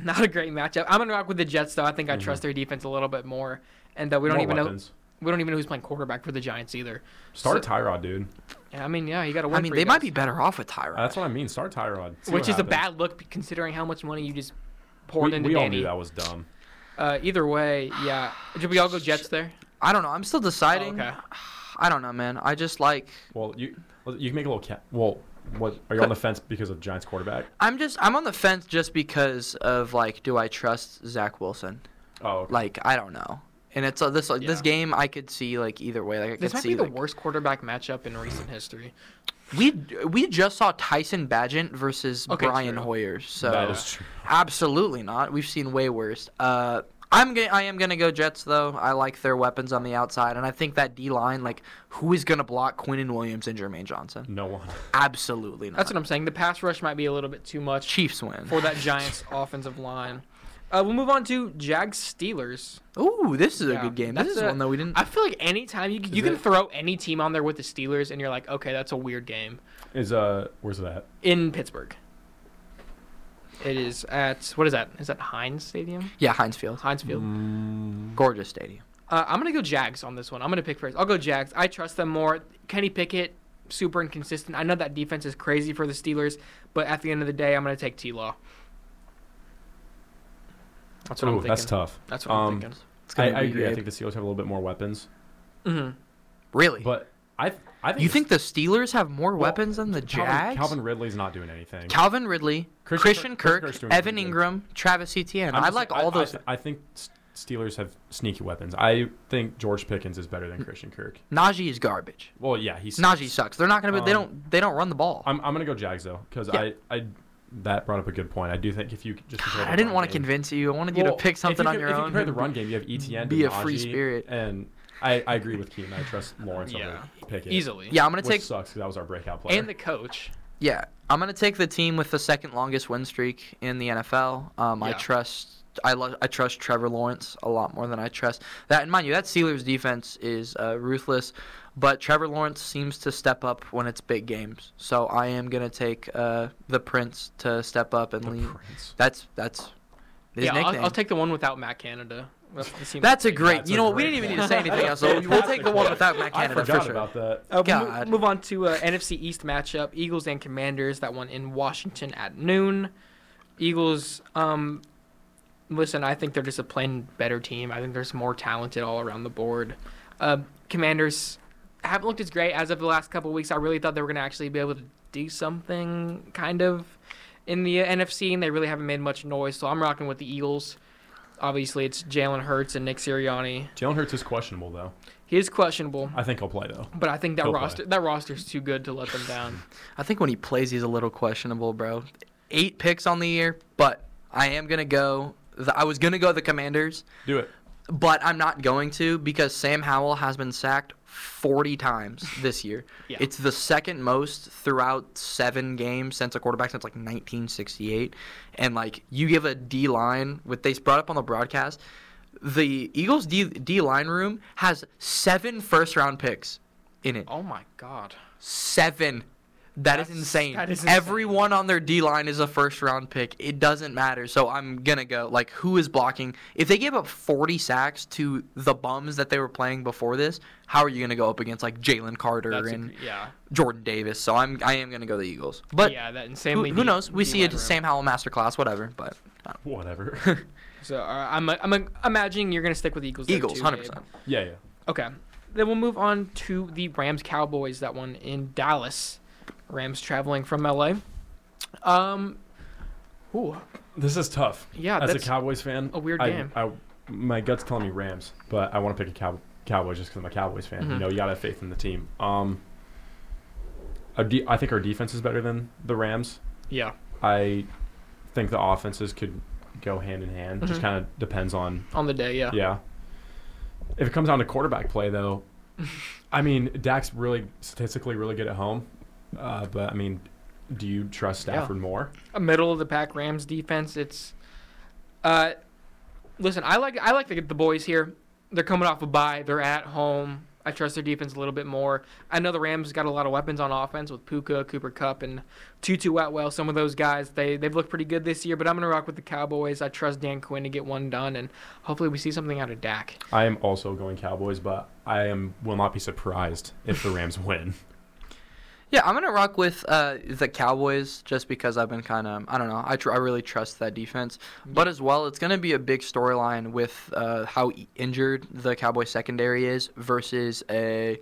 not a great matchup. I'm gonna rock with the Jets though. I think I Mhm. trust their defense a little bit more, and uh, we don't More even weapons. know we don't even know who's playing quarterback for the Giants either. Start So- Tyrod, dude. Yeah, I mean, yeah, you got to win. I mean, they you might guys. be better off with Tyrod. That's what I mean. Start Tyrod. See which what is a bad look considering how much money you just poured We, into we all Danny. knew that was dumb. Uh, either way, yeah. Did we all go Jets there? I don't know. I'm still deciding. Oh, okay. (sighs) I don't know, man. I just like. Well, you you can make a little cat. Well, what are you on the fence because of Giants quarterback? I'm just. I'm on the fence just because of like, do I trust Zach Wilson? Oh, okay. Like, I don't know. And it's uh, this like, this game. I could see like either way. Like, I This could might see be the like, worst quarterback matchup in recent history. we we just saw Tyson Bagent versus Okay, Brian true. Hoyer. So that is true. absolutely not. We've seen way worse. Uh, I'm gonna, I am gonna go Jets though. I like their weapons on the outside, and I think that D line, like, who is gonna block Quinnen Williams and Jermaine Johnson? No one. Absolutely not. That's what I'm saying. The pass rush might be a little bit too much Chiefs win. for that Giants (laughs) offensive line. Uh, we'll move on to Jags Steelers. Ooh, this is a good game. This is a- one that we didn't. I feel like anytime you, you Is can it- throw any team on there with the Steelers, and you're like, okay, that's a weird game. Is uh, where's that? In Pittsburgh. It is at, what is that? Is that Heinz Stadium? yeah, Heinz Field, Heinz Field. Mm, gorgeous stadium. Uh, I'm gonna go Jags on this one. I'm gonna pick first. I'll go Jags. I trust them more. Kenny Pickett, super inconsistent. I know that defense is crazy for the Steelers, but at the end of the day, I'm gonna take T. Law. That's what I'm thinking. that's tough. That's what I'm Um, thinking. It's I, I agree. I think the Steelers have a little bit more weapons, hmm really. but I I think you think the Steelers have more Well, weapons than the Calvin, Jags? Calvin Ridley's not doing anything. Calvin Ridley, Christian Christian, Kirk- Kirk, Evan pretty good. Engram, Travis Etienne. I'm I just- like all those. I, I think Steelers have sneaky weapons. I think George Pickens is better than Christian Kirk. Najee is garbage. Well, yeah, he's Najee sucks. They're not gonna. Be, they Um, don't. They don't run the ball. I'm, I'm gonna go Jags though because Yeah. I I that brought up a good point. I do think if you just God, I didn't want to convince you. I wanted you Well, to pick something you on co- your if you own. compare the run game, you have Etienne, (laughs) Be to a free Najee, spirit. and I, I agree with Keenan. I trust (laughs) Lawrence Yeah. over Pickett. Easily. Yeah, I'm gonna which take. sucks because that was our breakout player. And the coach. Yeah, I'm gonna take the team with the second longest win streak in the NFL. Um, I trust. I lo- I trust Trevor Lawrence a lot more than I trust that. And mind you, that Steelers defense is uh, ruthless, but Trevor Lawrence seems to step up when it's big games. So I am gonna take uh, the Prince to step up and the lead. Prince. That's that's his yeah, I'll. I'll take the one without Matt Canada. That's, the team that's a I'll take. great. That's you a know what? We didn't even need to say anything else. So (laughs) we'll take the one without Matt I Canada for forgot sure. about that. Uh, we'll move on to uh, NFC East matchup: Eagles and Commanders. That one in Washington at noon. Eagles. Um, listen, I think they're just a plain better team. I think there's more talented all around the board. Uh, Commanders haven't looked as great as of the last couple weeks. I really thought they were going to actually be able to do something kind of in the uh, NFC, and they really haven't made much noise. So I'm rocking with the Eagles. Obviously, it's Jalen Hurts and Nick Sirianni. Jalen Hurts is questionable though. He is questionable, I think he'll play though. but I think that He'll play. roster that roster's too good to let them down. (laughs) I think when he plays, he's a little questionable, bro. Eight picks on the year, but I am gonna go. The, I was gonna go the Commanders, Do it. but I'm not going to because Sam Howell has been sacked 40 times this year. (laughs) Yeah. It's the second most throughout seven games since a quarterback since like 1968. And like you give a D line, what they brought up on the broadcast, the Eagles D, D line room has seven first round picks in it. Oh my god. Seven. That is That's- insane. that is insane. Everyone on their D line is a first round pick. It doesn't matter. So I'm gonna go like who is blocking? If they gave up 40 sacks to the bums that they were playing before this, how are you gonna go up against like Jalen Carter That's a- and yeah, Jordan Davis? So I'm I am gonna go the Eagles. But yeah, that who, insanely. who deep knows? We see D-line a room. Sam Howell masterclass, whatever. But Whatever. (laughs) So uh, I'm I'm imagining you're gonna stick with Eagles. Eagles, 100. Percent yeah, yeah. Okay. Then we'll move on to the Rams Cowboys. That one in Dallas. Rams traveling from LA. Um. Ooh. This is tough. Yeah, As a that's Cowboys fan, a weird I, game. I, my gut's telling me Rams, but I want to pick a cow, Cowboys just because I'm a Cowboys fan. Mhm. You know, you gotta have faith in the team. Um, our de- I think our defense is better than the Rams. yeah. I think the offenses could go hand in hand. Just Mhm. kind of depends on On the day, yeah. yeah. If it comes down to quarterback play, though, (laughs) I mean, Dak's really statistically really good at home, uh, but I mean, do you trust Yeah. Stafford more? A middle of the pack Rams defense. It's. Uh, listen, I like I like the the boys here. They're coming off a bye. They're at home. I trust their defense a little bit more. I know the Rams got a lot of weapons on offense with Puka, Cooper Kupp, and Tutu Atwell. Some of those guys, they they've looked pretty good this year. But I'm gonna rock with the Cowboys. I trust Dan Quinn to get one done, and hopefully we see something out of Dak. I am also going Cowboys, but I am will not be surprised if the Rams (laughs) win. Yeah, I'm gonna rock with uh, the Cowboys just because I've been kind of I don't know I tr- I really trust that defense, but as well it's gonna be a big storyline with uh, how e- injured the Cowboys secondary is versus a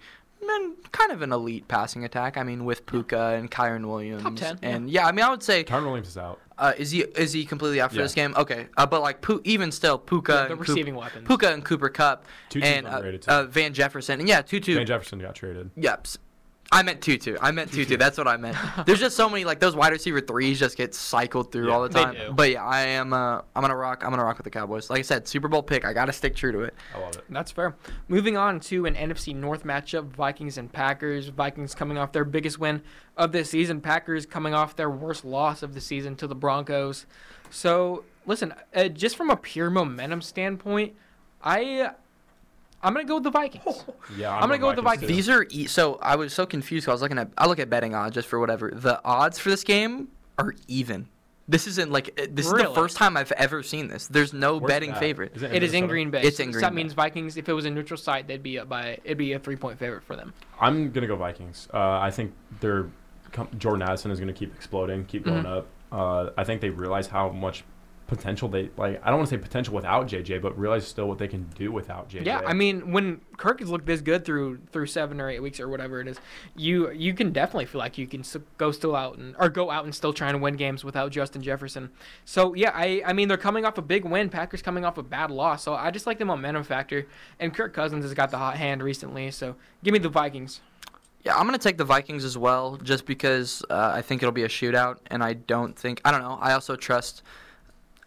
man, kind of an elite passing attack. I mean with Puka and Kyren Williams Top 10, yeah. and yeah. I mean I would say Tyron Williams is out. uh, is he is he completely out for Yeah. this game? Okay, uh, but like Pu- even still Puka Yeah, the and Coop- receiving weapons. Puka and Cooper Kupp Tutu's and uh, uh, Van Jefferson and yeah Tutu Van Jefferson got traded. Yep. S- I meant Tutu. I meant Tutu. (laughs) That's what I meant. There's just so many like those wide receiver threes just get cycled through Yeah, all the they time. do. But yeah, I am. Uh, I'm gonna rock. I'm gonna rock with the Cowboys. Like I said, Super Bowl pick. I gotta stick true to it. I love it. That's fair. Moving on to an NFC North matchup Vikings and Packers. Vikings coming off their biggest win of this season. Packers coming off their worst loss of the season to the Broncos. So, listen, uh, just from a pure momentum standpoint, I. I'm gonna go with the Vikings. (laughs) Yeah, I'm gonna go with the Vikings. These are e- so. I was so confused. 'cause I was looking at. I look at betting odds just for whatever. The odds for this game are even. This isn't like uh, this is the first time I've ever seen this. There's no Where's betting that? favorite. Is it, It is in Green Bay. It's in So Green that Bay. means Vikings. If it was a neutral site, they'd be up by. It'd be a three point favorite for them. I'm gonna go Vikings. Uh, I think they're Jordan Addison is gonna keep exploding, keep going Mhm. up. Uh, I think they realize how much potential they like. I don't want to say potential without JJ, but realize still what they can do without JJ. Yeah, I mean, when Kirk has looked this good through through seven or eight weeks or whatever it is, you you can definitely feel like you can go still out and or go out and still try and win games without Justin Jefferson. So yeah, I I mean they're coming off a big win. Packers coming off a bad loss. So I just like the momentum factor. And Kirk Cousins has got the hot hand recently. So give me the Vikings. Yeah, I'm gonna take the Vikings as well, just because uh, I think it'll be a shootout, and I don't think I don't know. I also trust.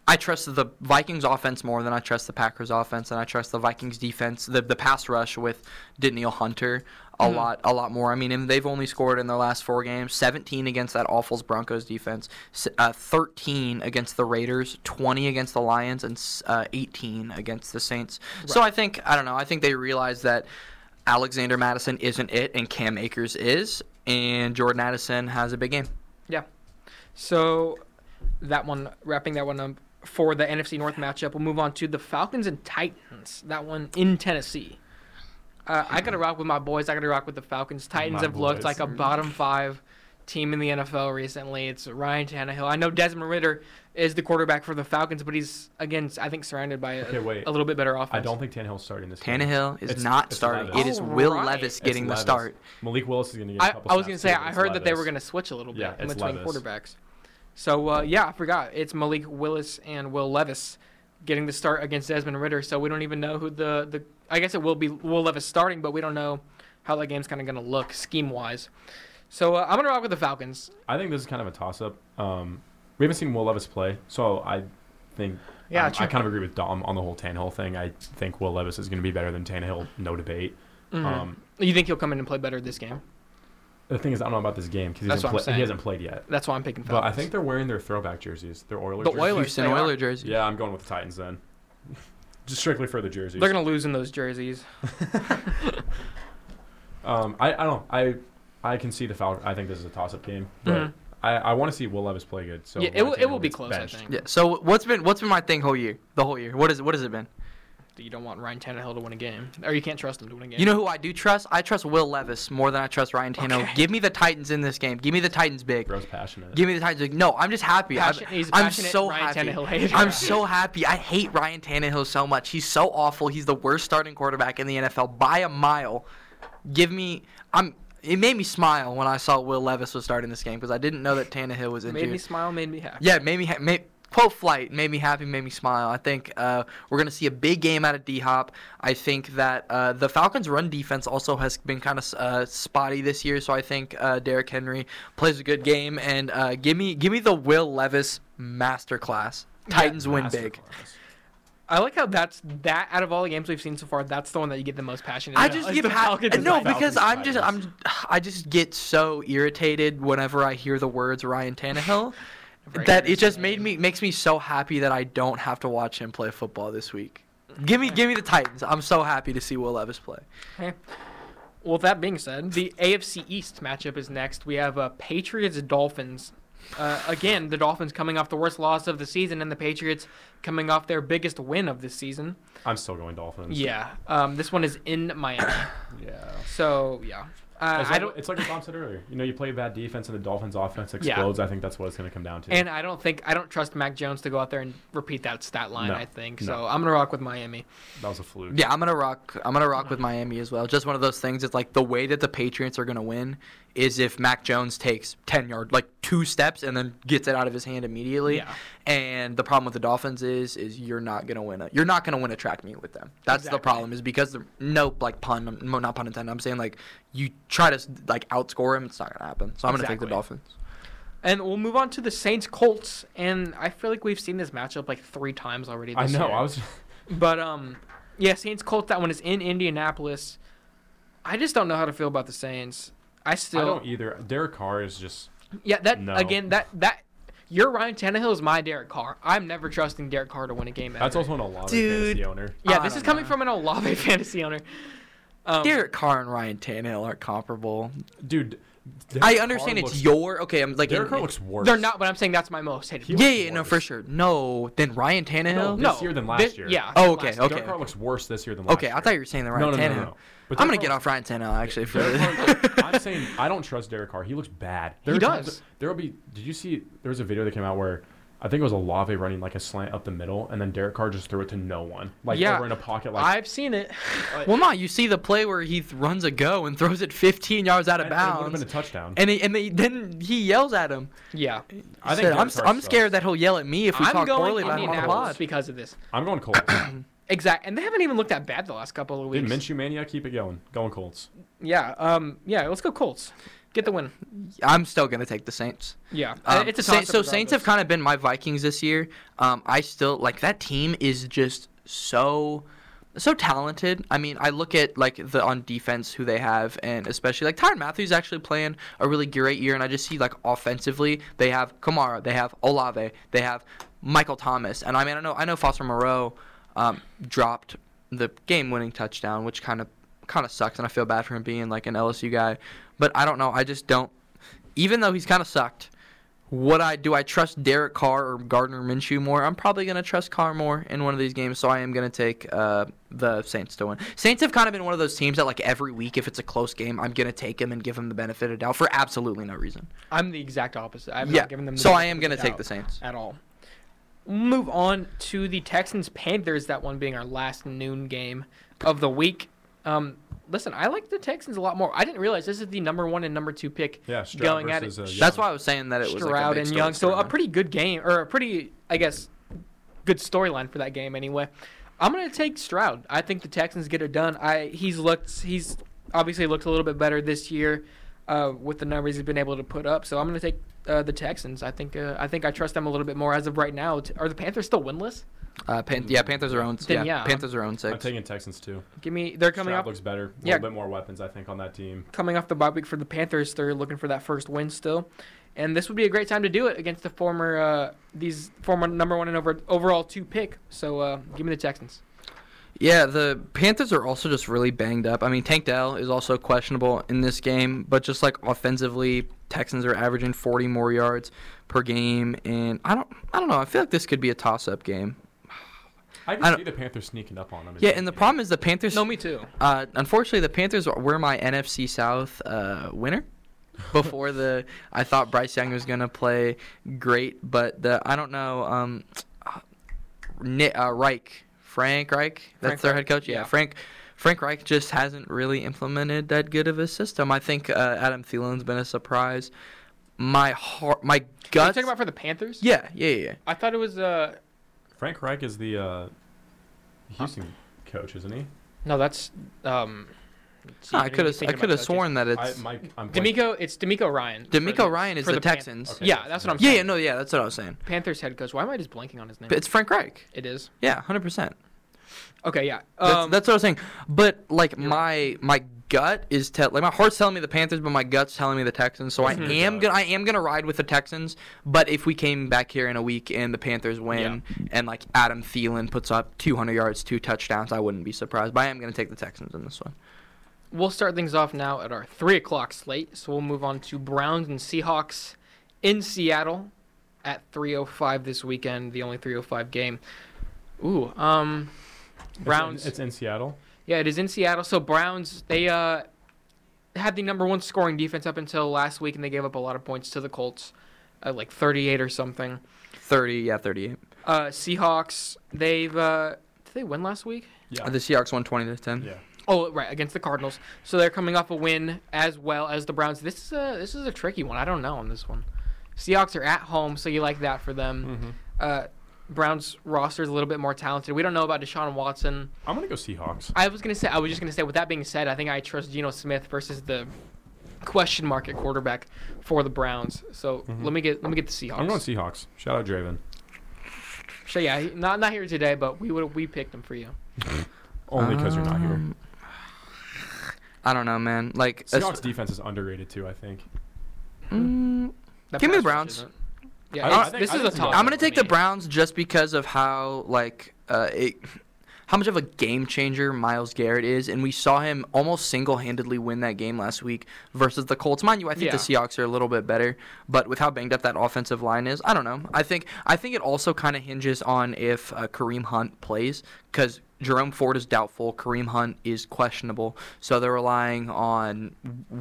I trust the Vikings offense more than I trust the Packers offense, and I trust the Vikings defense, the the pass rush with Danielle Hunter a Mhm. lot, a lot more. I mean, and they've only scored in their last four games: 17 against that awful Broncos defense, uh, 13 against the Raiders, 20 against the Lions, and uh, 18 against the Saints. So I think I don't know. I think they realize that Alexander Mattison isn't it, and Cam Akers is, and Jordan Addison has a big game. Yeah. So that one wrapping that one up for the NFC North matchup. We'll move on to the Falcons and Titans. That one in Tennessee. Uh, I gotta rock with my boys. I gotta rock with the Falcons. Titans My have looked like a bottom five team in the NFL recently. It's Ryan Tannehill. I know Desmond Ridder is the quarterback for the Falcons, but he's again I think surrounded by a, Okay, wait. a little bit better offense. I don't think Tannehill's starting this. game. Tannehill is It's- not it's starting. Levis. It is Oh, Will right. Levis It's getting the Levis. start. Malik Willis is going to get. a I, couple I was gonna say too, I it's heard that they were gonna switch a little bit Yeah, in between Levis. quarterbacks. So uh, yeah, I forgot. It's Malik Willis and Will Levis getting the start against Desmond Ridder. So we don't even know who the the. I guess it will be Will Levis starting, but we don't know how that game's kind of gonna look scheme wise. So uh, I'm gonna rock with the Falcons. I think this is kind of a toss up. Um, we haven't seen Will Levis play, so I think Yeah, um. I kind of agree with Dom on the whole Tannehill thing. I think Will Levis is going to be better than Tannehill, no debate. Mhm. Um, you think he'll come in and play better this game? The thing is, I don't know about this game because he, That's hasn't what I'm play- saying. he hasn't played yet. That's why I'm picking But Falcons. I think they're wearing their throwback jerseys, their Oilers. The jerseys. Oilers, Houston they are. Oiler jersey. Yeah, I'm going with the Titans then. (laughs) Just strictly for the jerseys. they're gonna lose in those jerseys. (laughs) Um, I, I don't know. I I can see the Falcons. I think this is a toss-up game, but Mhm. I, I want to see Will Levis play good. So yeah, it will, it will be Tannehill's close, I think. Yeah. So what's been what's been my thing whole year? The whole year. What is? What has it been? You don't want Ryan Tannehill to win a game, or you can't trust him to win a game. You know who I do trust? I trust Will Levis more than I trust Ryan Tannehill. Okay. Give me the Titans in this game. Give me the Titans big. Bro's passionate. Give me the Titans big. No, I'm just happy. I'm, Passion- he's a I'm passionate so Ryan happy. Tannehill hater. I'm so happy. I hate Ryan Tannehill so much. He's so awful. He's the worst starting quarterback in the NFL by a mile. Give me. I'm. It made me smile when I saw Will Levis was starting this game because I didn't know that Tannehill was injured. made me smile, made me happy. Yeah, made me ha- made, quote flight made me happy, made me smile. I think uh, we're gonna see a big game out of D Hop. I think that uh, the Falcons' run defense also has been kind of uh, spotty this year, so I think uh, Derrick Henry plays a good game. And uh, give me give me the Will Levis masterclass. Titans win big. I like how that's that out of all the games we've seen so far, that's the one that you get the most passionate. I just is get the ha- Falcons and no because Falcons, I'm just I'm I just get so irritated whenever I hear the words Ryan Tannehill. Very that it just made me makes me so happy that I don't have to watch him play football this week. Give me give me the Titans. I'm so happy to see Will Levis play. Okay. Well, with that being said, the AFC East matchup is next. We have uh, Patriots Dolphins. Uh, again, the Dolphins coming off the worst loss of the season, and the Patriots coming off their biggest win of the season. I'm still going Dolphins. Yeah. Um, this one is in Miami. (coughs) Yeah. So yeah. Uh, It's I like, don't. it's like what Tom said earlier. You know, you play bad defense and the Dolphins' offense explodes. I think that's what it's going to come down to. And I don't think I don't trust Mac Jones to go out there and repeat that stat line. No, I think no. so. I'm gonna rock with Miami. that was a fluke. Yeah, I'm gonna rock. I'm gonna rock with Miami as well. Just one of those things. It's like the way that the Patriots are gonna win is if Mac Jones takes ten yard, like two steps, and then gets it out of his hand immediately. Yeah. And the problem with the Dolphins is, is you're not gonna win a, you're not gonna win a track meet with them. That's the problem. Is because the nope, like pun, not pun intended. I'm saying like you try to like outscore him, it's not gonna happen. So I'm gonna take the Dolphins. And we'll move on to the Saints Colts. And I feel like we've seen this matchup like three times already. I know. Year. I was. (laughs) But um, yeah, Saints Colts. That one is in Indianapolis. I just don't know how to feel about the Saints. I I still, don't either. Derek Carr is just. Yeah. That No. again, that that your Ryan Tannehill is my Derek Carr. I'm never trusting Derek Carr to win a game. That's also an Olave Dude. fantasy owner. yeah. I This is coming know. from an Olave (laughs) fantasy owner. Um, Derek Carr and Ryan Tannehill aren't comparable. Dude. Derek I Carr understand it's looks- your okay. I'm like Derek Carr looks worse. they're not, but I'm saying that's my most hated. He Yeah, looks yeah, no, for sure. No, then Ryan Tannehill. No, Tannehill. this year than last this- year. Yeah. Oh, okay, last okay. Derek Carr looks worse this year than last Okay, year. I thought you were saying the Ryan no, no, no, Tannehill. no, no. But I'm gonna get off Ryan Tannehill actually for Carr, (laughs) I'm saying I don't trust Derek Carr. He looks bad. He does. There will be. Did you see? There was a video that came out where I think it was Olave running like a slant up the middle, and then Derek Carr just threw it to no one, like Yeah. over in a pocket. Like I've seen it. well, no, you see the play where he th- runs a go and throws it 15 yards out of and- and it would have bounds, been a touchdown. and he, and they, then he yells at him. yeah. I Said, think I'm, I'm scared that he'll yell at me if we I'm talk going poorly about him on the Indianapolis pod. because of this. I'm going Colts. (clears throat) exactly, and they haven't even looked that bad the last couple of Dude, weeks. Minshew mania, keep it going. Going Colts. yeah, um, yeah. Let's go Colts. Get the win. I'm still gonna take the Saints. Yeah, Um, it's a Sa- toss-up so Saints have kind of been my Vikings this year. Um, I still like that team is just so so talented. I mean, I look at like the on defense who they have, and especially like Tyrann Mathieu actually playing a really great year, and I just see like offensively they have Kamara, they have Olave, they have Michael Thomas, and I mean I know I know Foster Moreau um, dropped the game-winning touchdown, which kind of kind of sucks, and I feel bad for him being like an LSU guy, but I don't know, I just don't. Even though he's kind of sucked, would I do I trust Derek Carr or Gardner Minshew more? I'm probably gonna trust Carr more in one of these games, so I am gonna take uh, the Saints to win. Saints have kind of been one of those teams that like every week, if it's a close game, I'm gonna take them and give them the benefit of doubt for absolutely no reason. I'm the exact opposite. I'm yeah, not giving them. The so I am gonna take the Saints. at all. Move on to the Texans Panthers. That one being our last noon game of the week. Um, listen, I like the Texans a lot more. I didn't realize this is the number one and number two pick Yeah, Stroud going at it. versus, uh, Young. That's why I was saying that it was Stroud like a and Young. So a pretty good game, or a pretty, I guess, good storyline for that game anyway. I'm gonna take Stroud. I think the Texans get it done. I he's looked he's obviously looked a little bit better this year uh, with the numbers he's been able to put up. So I'm gonna take uh, the Texans. I think uh, I think I trust them a little bit more as of right now. Are the Panthers still winless? Uh, Pan- yeah, Panthers are own. Then, Yeah, yeah. Panthers are own I'm taking Texans too. Give me. They're coming Stroud off looks better. A Yeah. little bit more weapons, I think, on that team. coming off the bye week for the Panthers. They're looking for that first win still, and this would be a great time to do it against the former uh, these former number one and over overall two pick. So uh, give me the Texans. Yeah, the Panthers are also just really banged up. I mean, Tank Dell is also questionable in this game, but just like offensively, Texans are averaging 40 more yards per game, and I don't, I don't know. I feel like this could be a toss-up game. I I don't- see the Panthers sneaking up on them. Yeah, and the problem is the Panthers. No, me too. Uh, unfortunately, the Panthers were my NFC South uh, winner. (laughs) Before the, I thought Bryce Young was gonna play great, but the I don't know. Um, Ni- uh, Reich, Frank Reich, that's Frank their head coach. Yeah, yeah. Frank. Frank Reich just hasn't really implemented that good of a system. I think uh, Adam Thielen's been a surprise. My heart, my Are you talking about for the Panthers? Yeah, yeah, yeah. I thought it was uh Frank Reich is the uh, Houston coach, isn't he? no, that's um. let's I could have, I could have sworn that I, it's Mike, I'm blank- DeMeco, it's DeMeco Ryan. for DeMeco the- Ryan is for the, Pan- Texans. Okay. Yeah, that's what I'm Yeah, saying. yeah, no, yeah, that's what I was saying. Panthers head coach. Why am I just blanking on his name? It's Frank Reich. It is. Yeah, hundred percent. Okay, yeah. That's, Um, that's what I was saying. But like You're my my gut is tell like my heart's telling me the Panthers, but my gut's telling me the Texans. So I Mm-hmm. am gonna I am gonna ride with the Texans. But if we came back here in a week and the Panthers win and like Adam Thielen puts up 200 yards, two touchdowns, I wouldn't be surprised. But I am gonna take the Texans in this one. we'll start things off now at our three o'clock slate. So we'll move on to Browns and Seahawks in Seattle at 3:05 this weekend. The only 3:05 game. Ooh, um, It's in- Browns. It's in, Seattle. Yeah, it is in Seattle. So Browns, they uh had the number one scoring defense up until last week, and they gave up a lot of points to the Colts, uh, like 38 or something. 30, yeah, 38. Uh, Seahawks, they've uh, did they win last week? Yeah. The Seahawks won 20 to 10. yeah. Oh, right, against the Cardinals. So they're coming off a win as well as the Browns. This is a this is a tricky one. I don't know on this one. Seahawks are at home, so you like that for them. hmm Uh, Browns roster is a little bit more talented. We don't know about Deshaun Watson. I'm gonna go Seahawks. I was gonna say I was just gonna say with that being said, I think I trust Geno Smith versus the question mark at quarterback for the Browns. So Mhm. let me get let me get the Seahawks. I'm going Seahawks. Shout out Draven. So yeah, not not here today, but we would we picked him for you. (laughs) Only because you're not here. Um, I don't know, man. Like, as- Seahawks defense is underrated too. I think. mm, Give me pass the rush Browns. Isn't- Yeah, I- it's- I think- this I is think a Seahawks toss. I'm gonna take the. Browns just because of how like uh, it, how much of a game changer Myles Garrett is, and we saw him almost single-handedly win that game last week versus the Colts. Mind you, I think the Yeah. Seahawks are a little bit better, but with how banged up that offensive line is, I don't know. I think I think it also kind of hinges on if uh, Kareem Hunt plays because. Jerome Ford is doubtful. Kareem Hunt is questionable. So they're relying on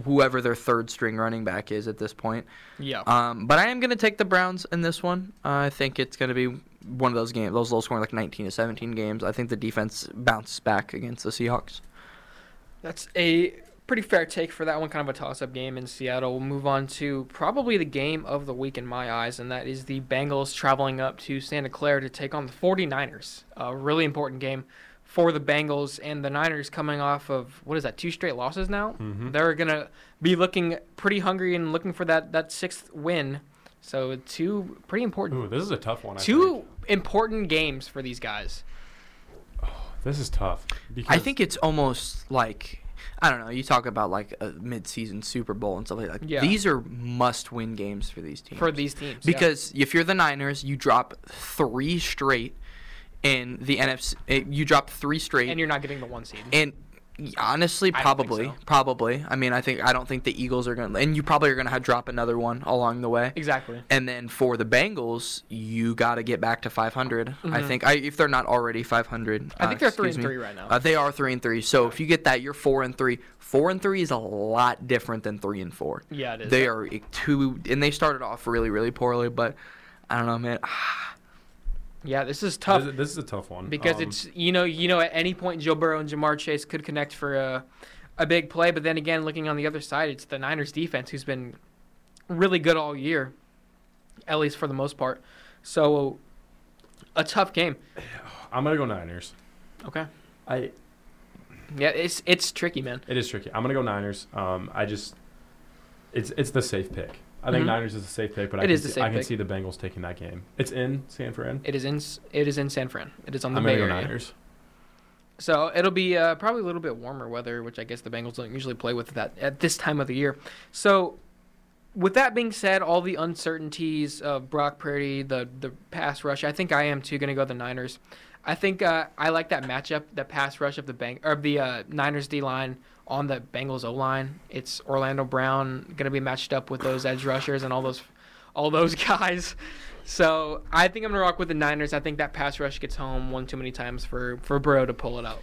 whoever their third string running back is at this point. Yeah. Um, but I am going to take the Browns in this one. Uh, I think it's going to be one of those games, those low scoring, like 19 to 17 games. I think the defense bounces back against the Seahawks. That's a pretty fair take for that one, kind of a toss up game in Seattle. We'll move on to probably the game of the week in my eyes, and that is the Bengals traveling up to Santa Clara to take on the 49ers. A really important game for the Bengals and the Niners coming off of, what is that, two straight losses now? Mhm. They're going to be looking pretty hungry and looking for that, that sixth win. So, two pretty important, Ooh, this is a tough one. I two think. important games for these guys. Oh, (sighs) This is tough. I think it's almost like, I don't know, you talk about like a mid-season Super Bowl and stuff like that. Yeah. These are must-win games for these teams. For these teams. yeah. Because if you're the Niners, you drop three straight in the NFC. eh, You drop three straight. And you're not getting the one seed. And honestly, I probably, so. probably. I mean, I think I don't think the Eagles are gonna, and you probably are gonna have drop another one along the way. exactly. And then for the Bengals, you got to get back to 500. I Mhm. think I, if they're not already 500. I uh, think they're three and me. three right now. Uh, they are three and three. So if you get that, you're four and three. Four and three is a lot different than three and four. yeah, it is. They are e- two, and they started off really, really poorly. But I don't know, man. (sighs) Yeah, this is tough This, this is a tough one because Um, it's you know you know at any point Joe Burrow and Ja'Marr Chase could connect for a a big play, but then again looking on the other side, it's the Niners defense who's been really good all year, at least for the most part. So a tough game. (sighs) I'm gonna go Niners. Okay. I Yeah, it's it's tricky, man. it is tricky. I'm gonna go Niners. Um, I just it's it's the safe pick. I think Mhm. Niners is a safe pick, but I It can is the see, I can pick. see the Bengals taking that game. It's in San Fran. It is in it is in San Fran. It is on the I'm Bay go Area. Niners. So it'll be uh, probably a little bit warmer weather, which I guess the Bengals don't usually play with that at this time of the year. So, with that being said, all the uncertainties of Brock Purdy, the the pass rush, I think I am too going to go the Niners. I think uh, I like that matchup, the pass rush of the bang or the uh, Niners D line on the Bengals O line. It's Orlando Brown gonna be matched up with those edge rushers and all those all those (laughs) guys. So I think I'm gonna rock with the Niners. I think that pass rush gets home one too many times for for Burrow to pull it out.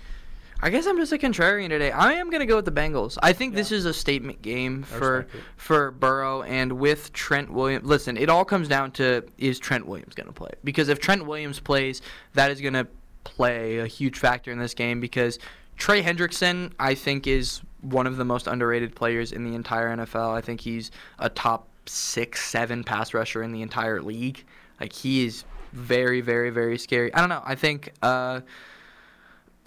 I guess I'm just a contrarian today. I am gonna go with the Bengals. I think this is a statement game for for Burrow and with Trent Williams. Listen, it all comes down to is Trent Williams gonna play? Because if Trent Williams plays, that is gonna play a huge factor in this game. Because Trey Hendrickson, I think, is one of the most underrated players in the entire NFL. I think he's a top six, seven pass rusher in the entire league. Like he is very, very, very scary. I don't know. I think. Uh,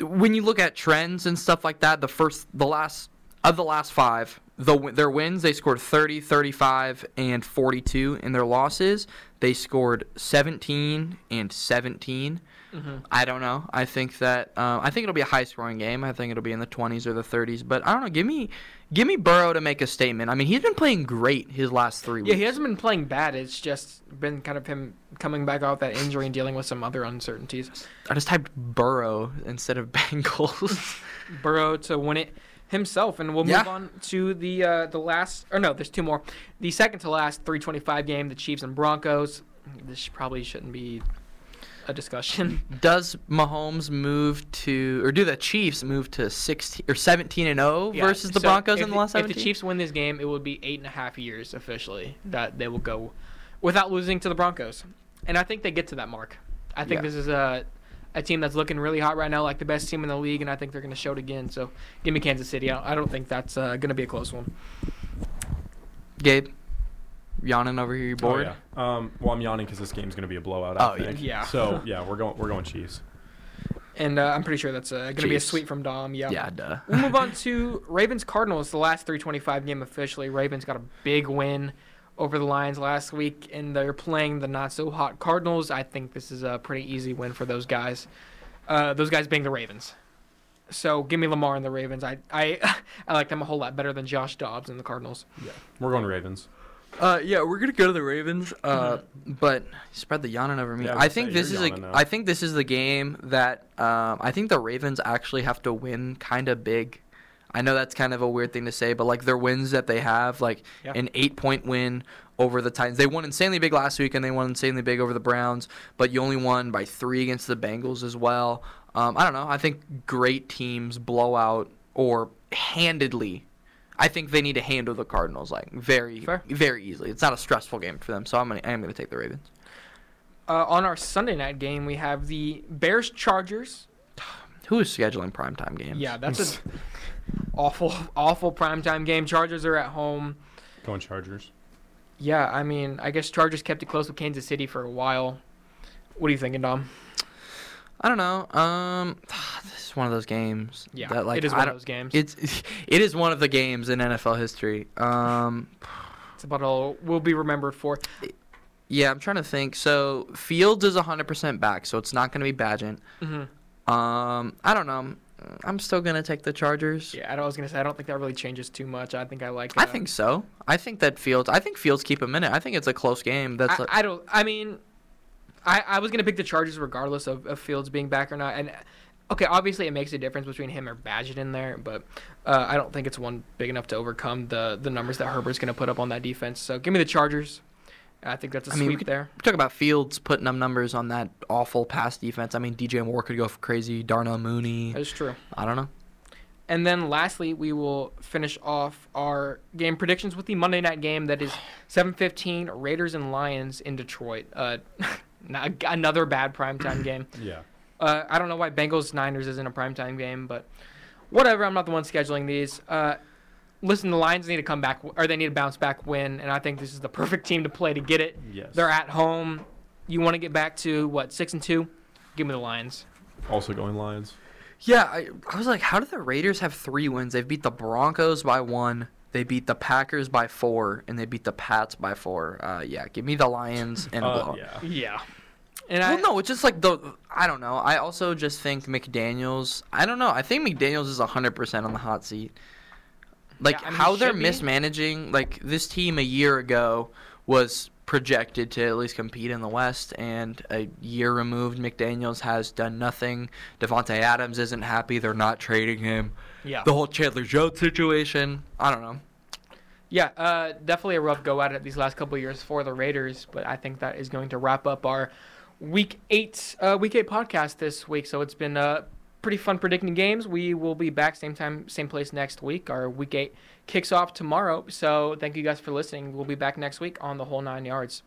when you look at trends and stuff like that, the first, the last of the last five, the their wins they scored 30, 35, and 42. In their losses, they scored 17 and 17. Mm-hmm. I don't know. I think that uh, I think it'll be a high scoring game. I think it'll be in the 20s or the 30s. But I don't know. Give me give me Burrow to make a statement. I mean, he's been playing great his last three weeks. Yeah, he hasn't been playing bad. It's just been kind of him coming back off that injury and dealing with some other uncertainties. I just typed Burrow instead of (laughs) Bengals. (laughs) Burrow to win it himself, and we'll move on to the uh, the last. Or no, there's two more. The second to last 325 game, the Chiefs and Broncos. This probably shouldn't be a discussion. (laughs) Does Mahomes move to, or do the Chiefs move to 16 or 17 and 0 Yeah, versus the so Broncos in the last If the Chiefs win this game, it would be eight and a half years officially that they will go without losing to the Broncos, and I think they get to that mark. I think Yeah. this is a a team that's looking really hot right now, like the best team in the league, and I think they're going to show it again. So give me Kansas City. I I don't think that's uh, going to be a close one. Gabe, yawning over here. You bored? Oh, yeah. Um, well, I'm yawning because this game's going to be a blowout. Oh, I yeah. think. Yeah. So (laughs) yeah, we're going we're going Chiefs. And uh, I'm pretty sure that's uh, going to be a Chiefs. sweep from Dom. Yeah. Yeah, duh. We'll move on to Ravens Cardinals. The last 325 game officially. Ravens got a big win over the Lions last week, and they're playing the not so hot Cardinals. I think this is a pretty easy win for those guys. Uh, those guys being the Ravens. So give me Lamar and the Ravens. I I (laughs) I like them a whole lot better than Josh Dobbs and the Cardinals. Yeah, we're going Ravens. Uh, yeah, we're gonna go to the Ravens. Uh, but spread the yawning over me. Yeah, I I think this is a. now. I think this is the game that um, I think the Ravens actually have to win kind of big. I know that's kind of a weird thing to say, but like their wins that they have, like Yeah. an eight-point win over the Titans. They won insanely big last week, and they won insanely big over the Browns. But you only won by three against the Bengals as well. Um, I don't know. I think great teams blow out or handedly. I think they need to handle the Cardinals like very, Fair. very easily. It's not a stressful game for them, so I'm gonna, I am gonna take the Ravens. Uh, on our Sunday night game, we have the Bears Chargers. Who is scheduling primetime games? Yeah, that's an (laughs) (laughs) awful awful primetime game. Chargers are at home. Going Chargers. Yeah, I mean, I guess Chargers kept it close with Kansas City for a while. What are you thinking, Dom? I don't know. Um, (sighs) this is one of those games. Yeah, that, like, it is one of those games. It's (laughs) it is one of the games in NFL history. Um, It's about all we'll be remembered for. yeah, I'm trying to think. So Fields is 100% back, so it's not going to be Bagent. hmm Um, I don't know. I'm still going to take the Chargers. Yeah, I was gonna say I don't think that really changes too much. I think I like. I uh, think so. I think that Fields. I think Fields keep him in it. I think it's a close game. That's I, I don't. I mean, I, I was gonna pick the Chargers regardless of, of Fields being back or not. And okay, obviously it makes a difference between him or Bagent in there, but uh, I don't think it's one big enough to overcome the the numbers that Herbert's gonna put up on that defense. So give me the Chargers. I think that's a I mean, we sweep could- there. talk about Fields putting up numbers on that awful pass defense. I mean, DJ Moore could go for crazy. Darnell Mooney. That is true. I don't know. And then lastly, we will finish off our game predictions with the Monday night game that is 7:15 Raiders and Lions in Detroit. Uh, (laughs) another bad primetime game. (clears throat) Yeah. Uh, I don't know why Bengals Niners isn't a primetime game, but whatever. I'm not the one scheduling these. Uh, listen, the Lions need to come back, or they need to bounce back win, and I think this is the perfect team to play to get it. Yes. They're at home. You want to get back to what six and two? Give me the Lions. also going Lions. Yeah, I, I was like, how do the Raiders have three wins? They've beat the Broncos by one, they beat the Packers by four, and they beat the Pats by four. Uh, yeah, give me the Lions and a Uh, blowout. yeah. Yeah. And Well, I, no, it's just like the I don't know. I also just think McDaniels. I don't know. I think McDaniels is hundred percent on the hot seat. Like Yeah, I mean, how they're be. mismanaging. Like this team a year ago was projected to at least compete in the West, and a year removed, McDaniels has done nothing. Davante Adams isn't happy; they're not trading him. Yeah. The whole Chandler Jones situation. I don't know. Yeah, uh, definitely a rough go at it these last couple years for the Raiders, but I think that is going to wrap up our week eight uh, week eight podcast this week. So it's been uh, pretty fun predicting games. We will be back same time, same place next week. Our week eight kicks off tomorrow. So thank you guys for listening. We'll be back next week on the whole nine yards.